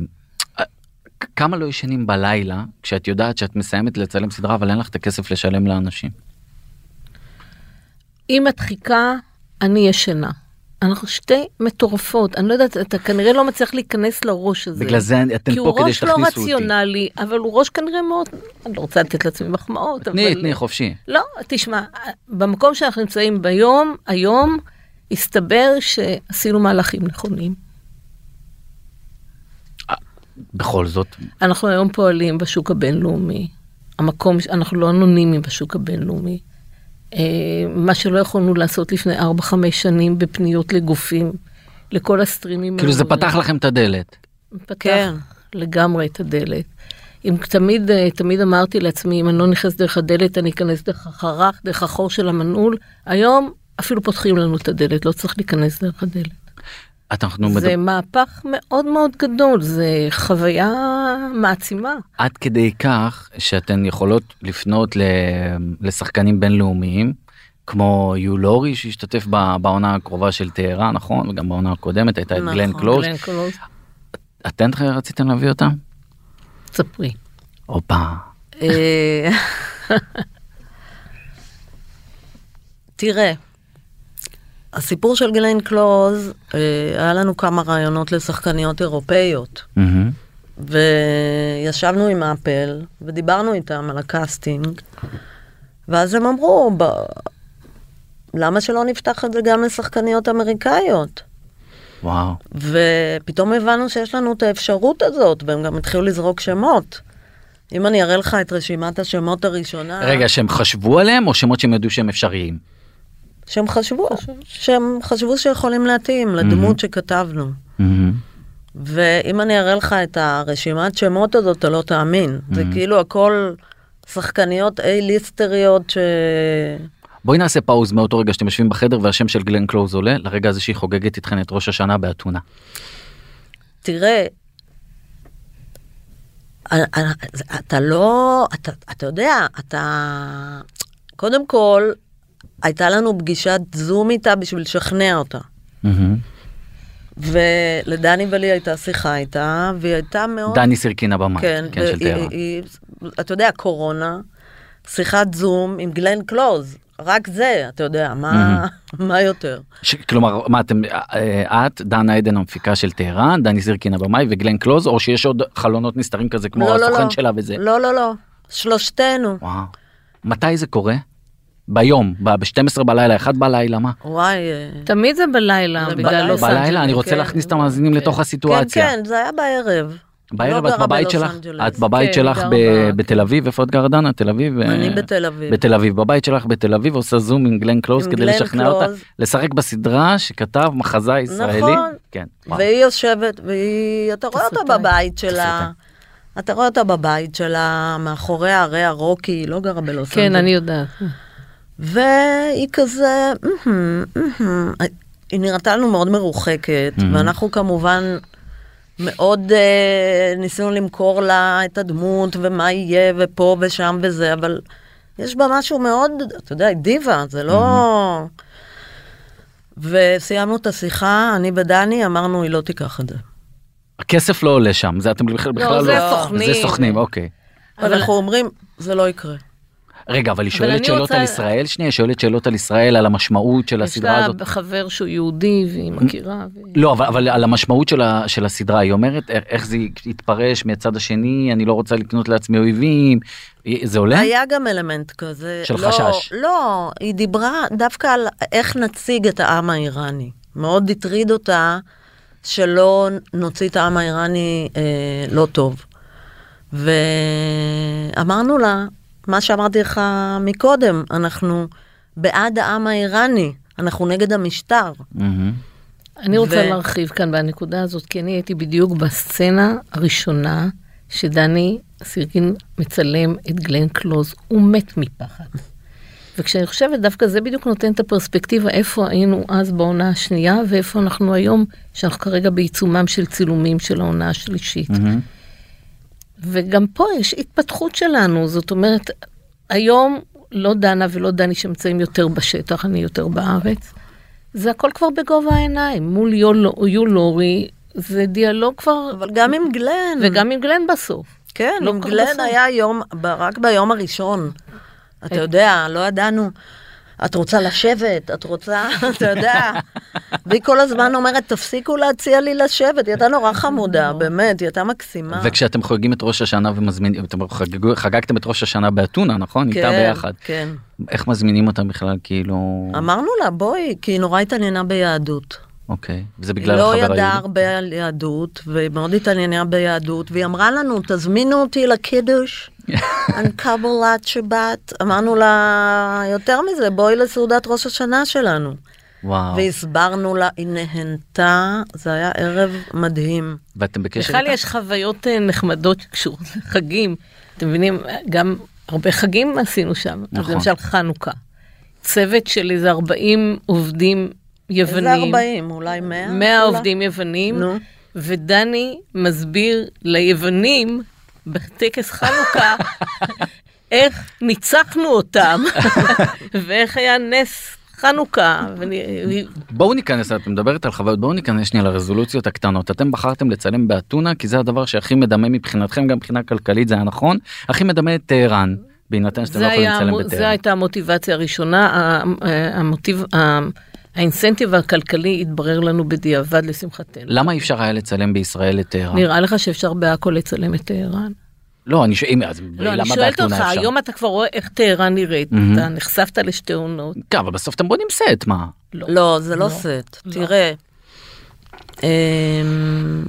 כמה לא ישנים בלילה כשאת יודעת שאת מסיימת לצלם סדרה אבל אין לך את הכסף לשלם לאנשים. אם את חיכה, אני ישנה. אנחנו שתי מטורפות, אני לא יודעת, אתה כנראה לא מצליח להיכנס לראש הזה. בגלל זה כי פה הוא כדי ראש לא שתכניסו אותי. רציונלי, אבל הוא ראש כנראה מאוד, אני לא רוצה לתת לעצמי מחמאות, תני, אבל... תני חופשי. לא, תשמע, במקום שאנחנו נמצאים ביום, היום, הסתבר שעשינו מהלכים נכונים. בכל זאת, אנחנו היום פועלים בשוק הבינלאומי. המקום, אנחנו לא אנונימיים בשוק הבינלאומי. אה, מה שלא יכולנו לעשות לפני 4-5 שנים בפניות לגופים, לכל הסטרימים. כאילו זה. פתח לכם את הדלת. פתח כן. לגמרי את הדלת. אם תמיד, אה, תמיד אמרתי לעצמי, אם אני לא נכנס דרך הדלת, אני אכנס דרך החרך, דרך החור של המנעול. היום אפילו פותחים לנו את הדלת, לא צריך להיכנס דרך הדלת. אנחנו זה מדברים מהפך מאוד מאוד גדול, זה חוויה מעצימה. עד כדי כך שאתן יכולות לפנות ל- לשחקנים בינלאומיים כמו יו לורי שהשתתף בעונה הקרובה של טהרן נכון וגם בעונה הקודמת הייתה את נכון, גלן קלוז גלן קלוז, אתן רציתן להביא אותם? ספרי. הופה. אה, [LAUGHS] תראה, הסיפור של גלן קלוז, אה, היה לנו כמה רעיונות לשחקניות אירופאיות, מהמם. וישבנו עם Apple ודיברנו איתם על הקאסטינג, ואז הם אמרו, ב... למה שלא נפתח את זה גם לשחקניות אמריקאיות? וואו. ופתאום הבנו שיש לנו את האפשרות הזאת, והם גם התחילו לזרוק שמות. אם אני אראה לך את רשימת השמות הראשונה, רגע שהם חשבו עליהם או שמות שהם ידעו שהם אפשריים? שהם חשבו, שהם חשבו שיכולים להתאים לדמות שכתבנו. מהמם. ואם אני אראה לך את הרשימת שמות הזאת, אתה לא תאמין. זה כאילו הכל שחקניות איי-ליסטריות ש... בואי נעשה פאוז מאותו רגע שאתם יושבים בחדר והשם של גלן קלוז עולה לרגע הזה שהיא חוגגת איתכן את ראש השנה באתונה. תראה, אה, אה, אתה לא, אתה, אתה יודע, אתה... קודם כל, הייתה לנו פגישת זום איתה בשביל לשכנע אותה. ולדני ולי הייתה שיחה איתה, והיא הייתה מאוד... דני סירקין הבמאי, כן, כן, של. היא- אתה יודע, קורונה, שיחת זום עם גלן קלוז, רק זה, אתה יודע, מה, מה יותר? ש- כלומר מה אתם אה, את דנה עדן המפיקה של טהרן דני סירקין הבמאי וגלן קלוז או שיש עוד חלונות נסתרים כזה כמו לא, לא, הסוכן לא. שלה וזה. לא, לא, לא, שלושתנו. וואו. מתי זה קורה? ביום ב-12 בלילה 1 בלילה מה? וואי, אה, תמיד זה בלילה, זה בגלל בלילה. לוס בלילה אנג'לס. אני רוצה כן, להכניס את כן, המאזינים כן. לתוך כן, הסיטואציה. כן, זה היה בערב. בערב לא את בבית שלך? את בבית כן, שלך ב- בתל אביב? איפה את גרה דנה? תל אביב? אני אה, בתל אביב. בתל אביב. בבית שלך בתל אביב עושה זום עם גלן קלוז עם כדי גלן לשכנע אותה. לשחק בסדרה שכתב מחזאי ישראלי. נכון. כן. והיא יושבת, והיא, אתה רואה אותה. בבית שלה. אתה רואה אותה בבית שלה, מאחורי הרי הרוקי, היא לא גרה בלוס כן, אנג'לס. אני יודעת. והיא כזה. היא נראתה לנו מאוד מרוחקת. ואנחנו כמובן מאוד אה, ניסינו למכור לה את הדמות, ומה יהיה, ופה ושם וזה, אבל יש בה משהו מאוד, אתה יודע, היא דיבה, זה לא... וסיימנו את השיחה, אני ודני, אמרנו, היא לא תיקח את זה. הכסף לא עולה שם זה אתם בכלל זה לא סוכנים. זה סוכנים אוקיי. אבל אנחנו אומרים, זה לא יקרה. רגע, אבל היא שואלת שאלות רוצה- על ישראל? שנייה, היא שואלת שאלות על ישראל, על המשמעות של יש הסדרה לה הזאת. חבר שהוא יהודי והיא מכירה. ו... לא, אבל, אבל על המשמעות של, ה, של הסדרה, היא אומרת איך, איך זה יתפרש מהצד השני, אני לא רוצה לקנות לעצמי אויבים, זה עולה? היה גם אלמנט כזה. של לא, חשש. לא, היא דיברה דווקא על איך נציג את העם האיראני. מאוד הטריד אותה שלא נוציא את העם האיראני אה, לא טוב. ואמרנו לה, מה שאמרתי לך מקודם, אנחנו בעד העם האיראני, אנחנו נגד המשטר. מהמם. אני רוצה ו- להרחיב כאן בנקודה הזאת, כי אני הייתי בדיוק בסצנה הראשונה שדני סירקין מצלם את גלן קלוז, הוא מת מפחד. וכשאני חושבת, דווקא זה בדיוק נותן את הפרספקטיבה איפה היינו אז בעונה השנייה, ואיפה אנחנו היום, שאנחנו כרגע בעיצומם של צילומים של העונה השלישית. מהמם. וגם פה יש התפתחות שלנו, זאת אומרת, היום לא דנה ולא דני שנמצאים יותר בשטח, אני יותר בארץ. זה הכל כבר בגובה העיניים, מול יול, יולורי, זה דיאלוג כבר, אבל גם עם גלן. וגם עם גלן בסוף. כן, לא עם גלן בסוף. היה יום, רק ביום הראשון. אתה יודע, לא ידענו. את רוצה לשבת, את רוצה, [LAUGHS] אתה יודע. והיא כל הזמן אומרת, תפסיקו להציע לי לשבת. היא הייתה נורא חמודה, באמת, היא הייתה מקסימה. וכשאתם חוגגים את ראש השנה ומזמינים, אתם חגגו, חגגתם את ראש השנה באתונה, נכון? איתה ביחד. כן. איך מזמינים אותם בכלל, כאילו... אמרנו לה, בואי, כי היא נורא התעניינה ביהדות. אוקיי, וזה היא בגלל לא החבר ידעה היהודי? הרבה על יהדות, ומאוד התעניינה ביהדות, והיא אמרה לנו, תזמינו אותי לקידוש, [LAUGHS] על קבלת שבת. אמרנו לה, יותר מזה, בואי לסעודת ראש השנה שלנו. וואו. והסברנו לה, היא נהנתה, זה היה ערב מדהים. ואתם בקשר בכלל איתה? יש חוויות אה, נחמדות שקשורות לחגים. אתם מבינים, גם הרבה חגים עשינו שם. אז נכון. למשל חנוכה. צוות של איזה 40 עובדים יוונים. איזה 40, אולי 100? 100 עובדים יוונים, נו. ודני מסביר ליוונים בטקס חנוכה [LAUGHS] איך ניצחנו אותם, [LAUGHS] ואיך היה נס חנוכה. ואני- בואו ניכנס, את מדברת על חוויות, בואו ניכנס שנייה לרזולוציות הקטנות. אתם בחרתם לצלם באתונה כי זה הדבר שהכי מדמה מבחינתכם, גם מבחינה כלכלית זה היה נכון, הכי מדמה את טהרן, בהינתן שאתם לא יכולים לצלם בטהרן. זה הייתה המוטיבציה הראשונה, המוטיב, האינסנטיב הכלכלי התברר לנו בדיעבד לשמחתנו. למה אי אפשר היה לצלם בישראל את טהרן? נראה לך שאפשר בעכו לצלם את טהרן? לא, אני שואל, אז לא, אני למה שואלת באתונה אותך, אפשר? היום אתה כבר רואה איך טהרן נראית, מהמם. אתה נחשפת לשתי עונות. כן, אבל בסוף אתם בונים סט, מה? לא. לא, זה לא לא. סט. לא. תראה, אמ,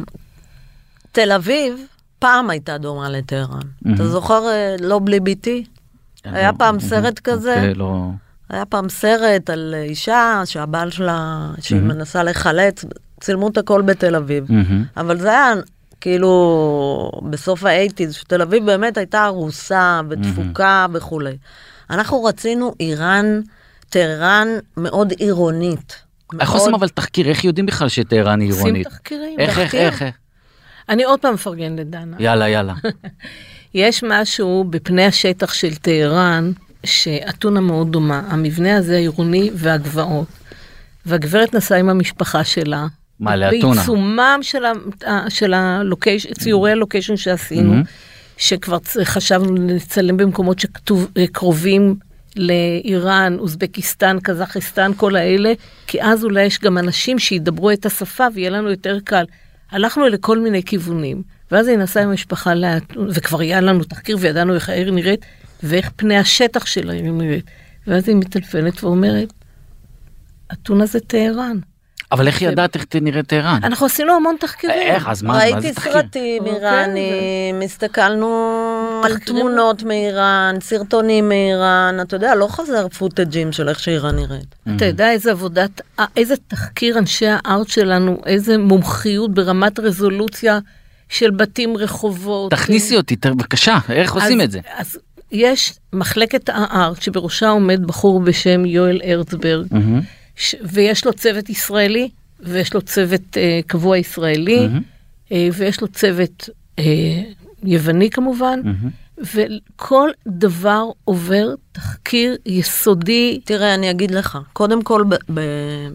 תל אביב פעם הייתה דומה לטהרן. אתה זוכר אה, לא בלי ביתי? היה לא- פעם סרט כזה? אוקיי, לא... היה פעם סרט על אישה שהבעל שלה, שהיא מהמם. מנסה לחלץ, צילמו את הכל בתל אביב. מהמם. אבל זה היה כאילו בסוף האייטיז, שתל אביב באמת הייתה הרוסה ודפוקה וכולי. אנחנו רצינו איראן, טהרן מאוד עירונית. איך מאוד- עושים אבל תחקיר, איך יודעים בכלל שטהרן היא עושים עירונית? תחקירים. איך, איך, תחקיר. איך, איך? אני עוד פעם מפרגן לדנה. יאללה, יאללה. [LAUGHS] יש משהו בפני השטח של טהרן, שאתונה מאוד דומה. המבנה הזה העירוני והגבעות. והגברת נסעה עם המשפחה שלה. מה, לאתונה? בעיצומם של, ה, של הלוקיישן, ציורי הלוקיישן שעשינו, מהמם. שכבר חשבנו לצלם במקומות שקרובים לאיראן, אוזבקיסטן, קזחסטן, כל האלה, כי אז אולי יש גם אנשים שידברו את השפה ויהיה לנו יותר קל. הלכנו לכל מיני כיוונים, ואז היא נסעה עם המשפחה, לאט, וכבר היה לנו תחקיר וידענו איך העיר נראית, ואיך פני השטח של העיר נראית. ואז היא מטלפנת ואומרת, אתונה זה טהרן. אבל איך ידעת איך נראית טהרן? אנחנו עשינו המון תחקירים. איך, אז מה, מה זה ראיתי תחקיר? סרטים אוקיי, איראנים, הסתכלנו על. תמונות מאיראן, סרטונים מאיראן, אתה יודע, לא חזר פוטג'ים של איך שאיראן נראית. אתה יודע איזה עבודת, אה, איזה תחקיר אנשי הארט שלנו, איזה מומחיות ברמת רזולוציה של בתים, רחובות. תכניסי אותי, בבקשה, איך עושים את זה? אז יש מחלקת הארט שבראשה עומד בחור בשם יואל ארצברג, מהמם. ש- ויש לו צוות ישראלי, ויש לו צוות אה, קבוע ישראלי, מהמם. אה, ויש לו צוות אה, יווני כמובן, מהמם. וכל דבר עובר תחקיר יסודי. תראה, אני אגיד לך, קודם כל, ב- ב-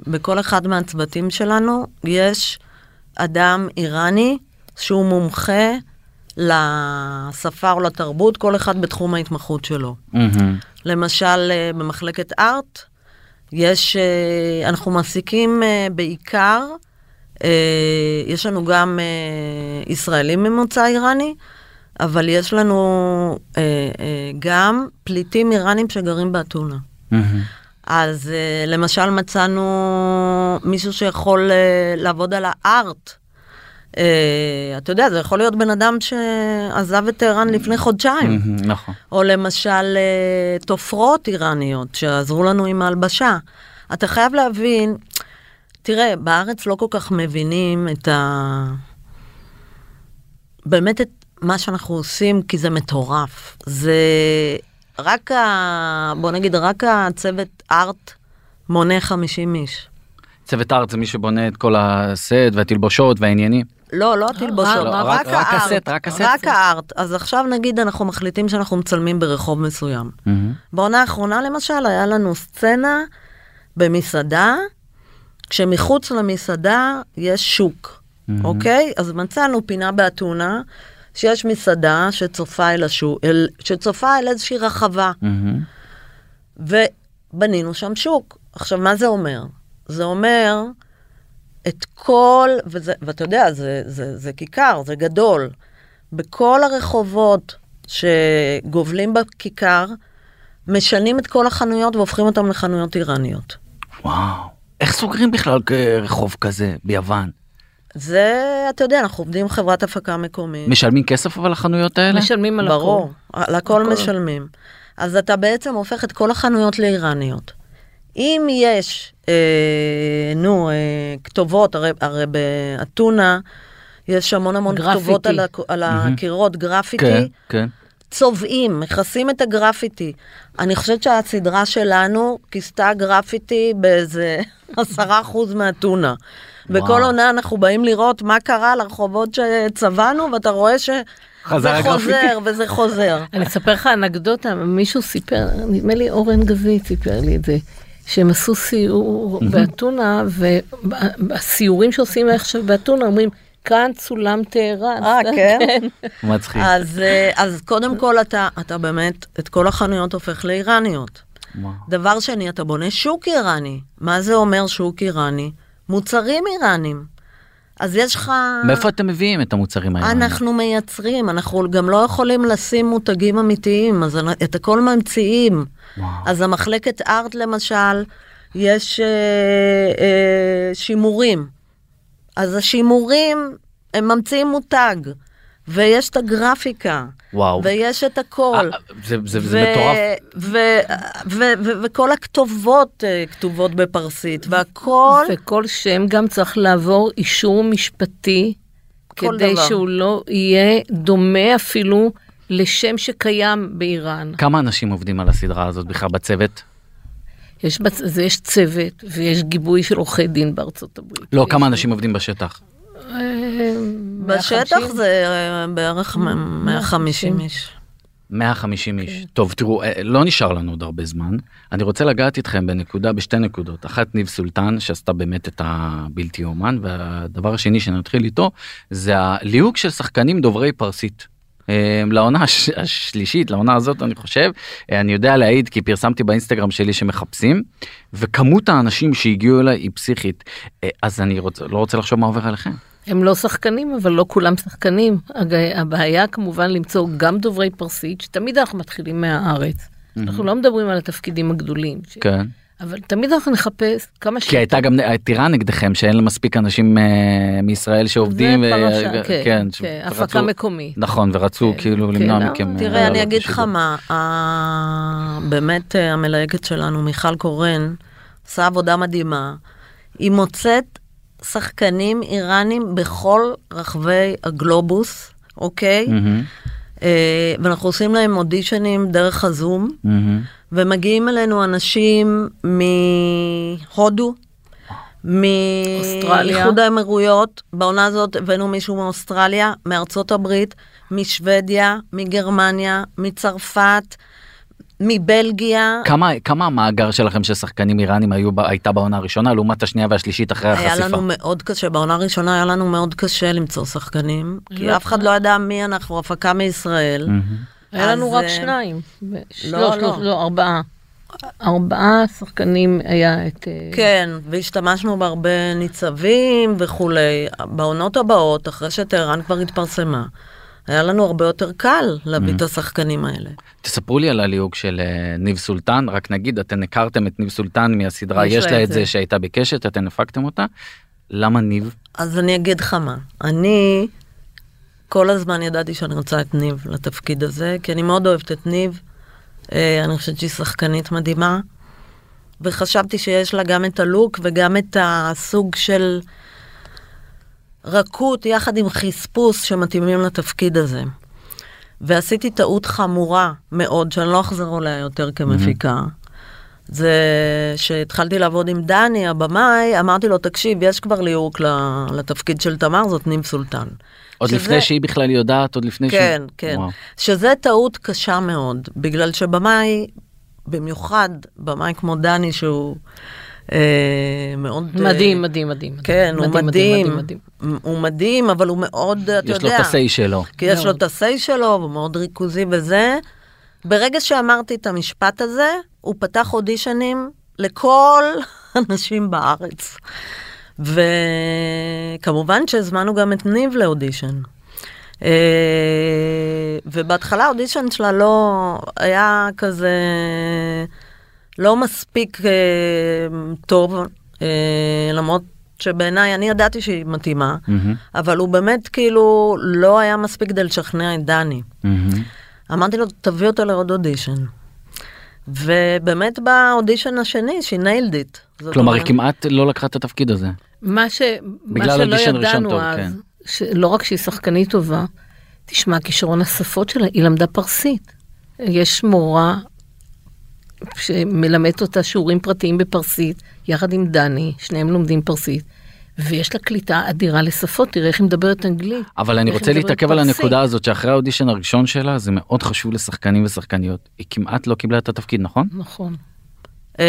בכל אחד מהצוותים שלנו יש אדם איראני שהוא מומחה לשפה או לתרבות, כל אחד בתחום ההתמחות שלו. מהמם. למשל, אה, במחלקת ארט, יש, אה, אנחנו מעסיקים אה, בעיקר, יש לנו גם ישראלים ממוצא איראני, אבל יש לנו גם פליטים איראנים שגרים באתונה. מהמם. אז למשל מצאנו מישהו שיכול לעבוד על הארט. אה, אתה יודע, זה יכול להיות בן אדם שעזב את טהרן לפני חודשיים. נכון. או למשל אה, תופרות איראניות שעזרו לנו עם ההלבשה. אתה חייב להבין, תראה, בארץ לא כל כך מבינים את ה... באמת את מה שאנחנו עושים, כי זה מטורף. זה רק ה... בוא נגיד, רק הצוות ארט מונה 50 איש. צוות ארט זה מי שבונה את כל הסט והתלבושות והעניינים. לא, לא התלבושות, לא, רק, רק- רק הארט. הסט, רק הסט. רק הארט. אז עכשיו נגיד אנחנו מחליטים שאנחנו מצלמים ברחוב מסוים. בעונה האחרונה למשל היה לנו סצנה במסעדה, כשמחוץ למסעדה יש שוק, אוקיי? אז מצאנו פינה באתונה, שיש מסעדה שצופה אל השוק, אל, שצופה אל איזושהי רחבה, מהמם. ובנינו שם שוק. עכשיו, מה זה אומר? זה אומר את כל, וזה, ואתה יודע, זה, זה, זה כיכר, זה גדול. בכל הרחובות שגובלים בכיכר, משנים את כל החנויות והופכים אותן לחנויות איראניות. וואו. איך סוגרים בכלל רחוב כזה ביוון? זה, אתה יודע, אנחנו עובדים עם חברת הפקה מקומית. משלמים כסף אבל לחנויות האלה? משלמים על ברור, הכל. על הכל הכל. משלמים. אז אתה בעצם הופך את כל החנויות לאיראניות. אם יש, אה, נו, אה, כתובות, הרי, הרי באתונה יש המון המון גרפיטי. כתובות על, הק- על הקירות, גרפיטי, כן, כן. צובעים, מכסים את הגרפיטי. אני חושבת שהסדרה שלנו כיסתה גרפיטי באיזה [LAUGHS] עשרה אחוז מאתונה. וואו. בכל עונה אנחנו באים לראות מה קרה לרחובות שצבענו, ואתה רואה שזה חזר חוזר. וזה חוזר. אני אספר לך אנקדוטה, מישהו סיפר, נדמה לי אורן גזית סיפר לי את זה, שהם עשו סיור באתונה, והסיורים שעושים עכשיו באתונה אומרים, כאן צולם טהרן. אה, [LAUGHS] כן? מצחיק. אז, אה, אז קודם כל אתה, אתה באמת, את כל החנויות הופך לאיראניות. וואו. דבר שני, אתה בונה שוק איראני. מה זה אומר שוק איראני? מוצרים איראנים. אז יש לך... מאיפה אתם מביאים את המוצרים האלה? אנחנו מייצרים, אנחנו גם לא יכולים לשים מותגים אמיתיים, אז את הכל ממציאים. וואו. אז המחלקת ארט למשל, יש אה, אה, שימורים. אז השימורים, הם ממציאים מותג, ויש את הגרפיקה, וואו. ויש את הכל. אה, זה- זה זה מטורף. ו- ו- ו- וכל הכתובות אה, כתובות בפרסית, והכל... וכל שם גם צריך לעבור אישור משפטי, כדי דבר. שהוא לא יהיה דומה אפילו לשם שקיים באיראן. כמה אנשים עובדים על הסדרה הזאת בכלל בצוות? יש, בצ... זה, יש צוות ויש גיבוי של עורכי דין בארצות הברית. לא, כמה אנשים עובדים בשטח? אה, בשטח 150? זה אה, בערך 150 איש. 150 איש. טוב, תראו, אה, לא נשאר לנו עוד הרבה זמן. אני רוצה לגעת איתכם בנקודה, בשתי נקודות. אחת, ניב סולטן, שעשתה באמת את הבלתי אומן, והדבר השני שנתחיל איתו, זה הליהוק של שחקנים דוברי פרסית. אה, לעונה הש- השלישית, לעונה הזאת אני חושב, אה, אני יודע להעיד כי פרסמתי באינסטגרם שלי שמחפשים, וכמות האנשים שהגיעו אליי היא פסיכית. אה, אז אני רוצה, לא רוצה לחשוב מה עובר עליכם. הם לא שחקנים, אבל לא כולם שחקנים. הבעיה כמובן למצוא גם דוברי פרסית, שתמיד אנחנו מתחילים מהארץ. אנחנו לא מדברים על התפקידים הגדולים. ש- כן. אבל תמיד אנחנו נחפש כמה כי הייתה גם עתירה נגדכם שאין לה מספיק אנשים אה, מישראל שעובדים. זה פרשה, כן, כן, כן, הפקה מקומית. נכון ורצו כן, כאילו כן, למנוע לא, מכם. אה, תראה, אני לעלות אגיד לך. מה, באמת אה, המלהקת שלנו, מיכל קורן, עושה עבודה מדהימה. היא מוצאת שחקנים איראנים בכל רחבי הגלובוס, אוקיי? אה, ואנחנו עושים להם אודישנים דרך הזום. ומגיעים אלינו אנשים מהודו. מאיחוד האמירויות, בעונה הזאת הבאנו מישהו מאוסטרליה, מארצות הברית, משוודיה, מגרמניה, מצרפת, מבלגיה, כמה כמה המאגר שלכם של שחקנים איראנים היו הייתה בעונה הראשונה לעומת השנייה והשלישית אחרי היה החשיפה. לנו מאוד קשה, בעונה הראשונה היה לנו מאוד קשה למצוא שחקנים, כי לא. אף אחד לא ידע מי אנחנו, הפקה מישראל. מהמם. היה לנו אז, רק אה, שניים. לא, לא, לא. לא, לא, ארבעה. ארבעה שחקנים היה את... אה, כן, והשתמשנו בהרבה ניצבים וכולי. בעונות הבאות, אחרי שטהרן כבר התפרסמה, היה לנו הרבה יותר קל להביא. את השחקנים האלה. תספרו לי על הליהוק של אה, ניב סולטן רק נגיד אתם הכרתם את ניב סולטן מהסדרה יש לה את. זה שהייתה בקשת אתם הפקתם אותה. למה ניב? אז אני אגיד לך מה, אני כל הזמן ידעתי שאני רוצה את ניב לתפקיד הזה, כי אני מאוד אוהבת את ניב, אה, אני חושבת שהיא שחקנית מדהימה, וחשבתי שיש לה גם את הלוק וגם את הסוג של רכות יחד עם חספוס שמתאימים לתפקיד הזה. ועשיתי טעות חמורה מאוד, שאני לא אחזור עליה יותר כמפיקה. זה שהתחלתי לעבוד עם דני, הבמאי, אמרתי לו, תקשיב, יש כבר ליהוק ל- לתפקיד של תמר, זאת נים סולטן. עוד שזה- לפני שהיא בכלל יודעת עוד לפני כן, שהוא... כן. וואו. שזה טעות קשה מאוד, בגלל שבמאי, במיוחד במאי כמו דני, שהוא אה, מאוד... אה, מדהים, מדהים, מדהים. כן, הוא מדהים, מדהים, מדהים. הוא מדהים, אבל הוא מאוד, אתה יש לו יודע, את ה-say שלו. כי יש לו. את ה-say שלו, והוא מאוד ריכוזי וזה. ברגע שאמרתי את המשפט הזה, הוא פתח אודישנים לכל [LAUGHS] הנשים בארץ. וכמובן שהזמנו גם את ניב לאודישן. אה, ובהתחלה האודישן שלה לא היה כזה, לא מספיק אה, טוב, אה, למרות שבעיניי, אני ידעתי שהיא מתאימה, מהמם, אבל הוא באמת כאילו לא היה מספיק כדי לשכנע את דני. מהמם. אמרתי לו, תביא אותו לעוד אודישן. ובאמת באודישן השני, שהיא nailed it. כלומר היא כמעט לא לקחה את התפקיד הזה. מה, ש... בגלל מה שלא ידענו טוב, אז, כן. שלא רק שהיא שחקנית טובה, תשמע, כישרון השפות שלה, היא למדה פרסית. יש מורה שמלמדת אותה שיעורים פרטיים בפרסית, יחד עם דני, שניהם לומדים פרסית, ויש לה קליטה אדירה לשפות, תראה איך היא מדברת אנגלית. אבל אני רוצה להתעכב על. הנקודה הזאת שאחרי האודישן הראשון שלה זה מאוד חשוב לשחקנים ושחקניות. היא כמעט לא קיבלה את התפקיד נכון? נכון. אה,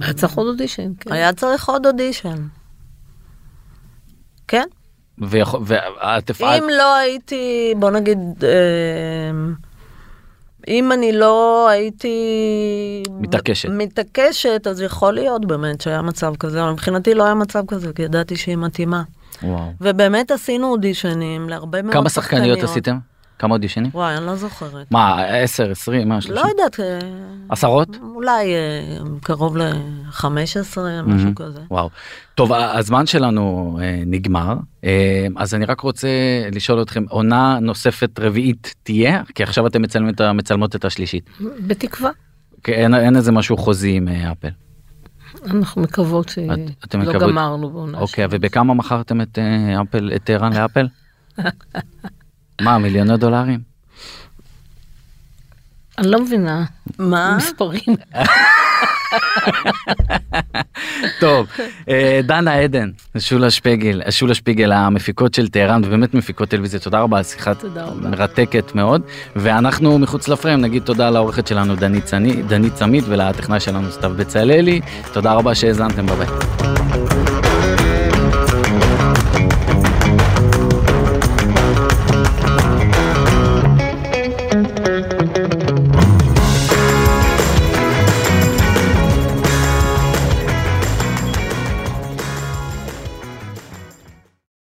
היה צריך עוד אודישן, כן. היה צריך עוד אודישן. כן. ואת הפעלת אם לא הייתי, בוא נגיד, אה, אם אני לא הייתי... מתעקשת. מתעקשת, אז יכול להיות באמת שהיה מצב כזה, אבל מבחינתי לא היה מצב כזה, כי ידעתי שהיא מתאימה. וואו. ובאמת עשינו אודישנים להרבה מאוד כמה שחקניות. שחקניות עשיתם? כמה אודישנים? וואי, אני לא זוכרת. מה 10 20 מה 30? לא יודעת, אה, עשרות? אולי אה, קרוב ל-15, משהו מהמם. כזה. וואו. טוב הזמן שלנו אה, נגמר אה, אז אני רק רוצה לשאול אתכם עונה נוספת רביעית תהיה כי עכשיו אתם מצלמים את ה- מצלמות את השלישית. בתקווה. כי אין, אין איזה משהו חוזי עם אה, אפל. אנחנו מקוות את- אתם שלא מקוות- גמרנו בעונה אוקיי. ובכמה מכרתם את אה, אפל את טהרן לאפל? [LAUGHS] מה מיליוני דולרים? אני לא מבינה. מה? מספרים. טוב, אה, דנה עדן, שולה שפיגל, שולה שפיגל המפיקות של טהרן ובאמת מפיקות טלוויזיה, תודה רבה על שיחה. מרתקת מאוד. ואנחנו מחוץ לפריים נגיד תודה לעורכת שלנו דנית צמית ולטכנאי שלנו סתיו בצלאלי, תודה רבה שהאזנתם בבית.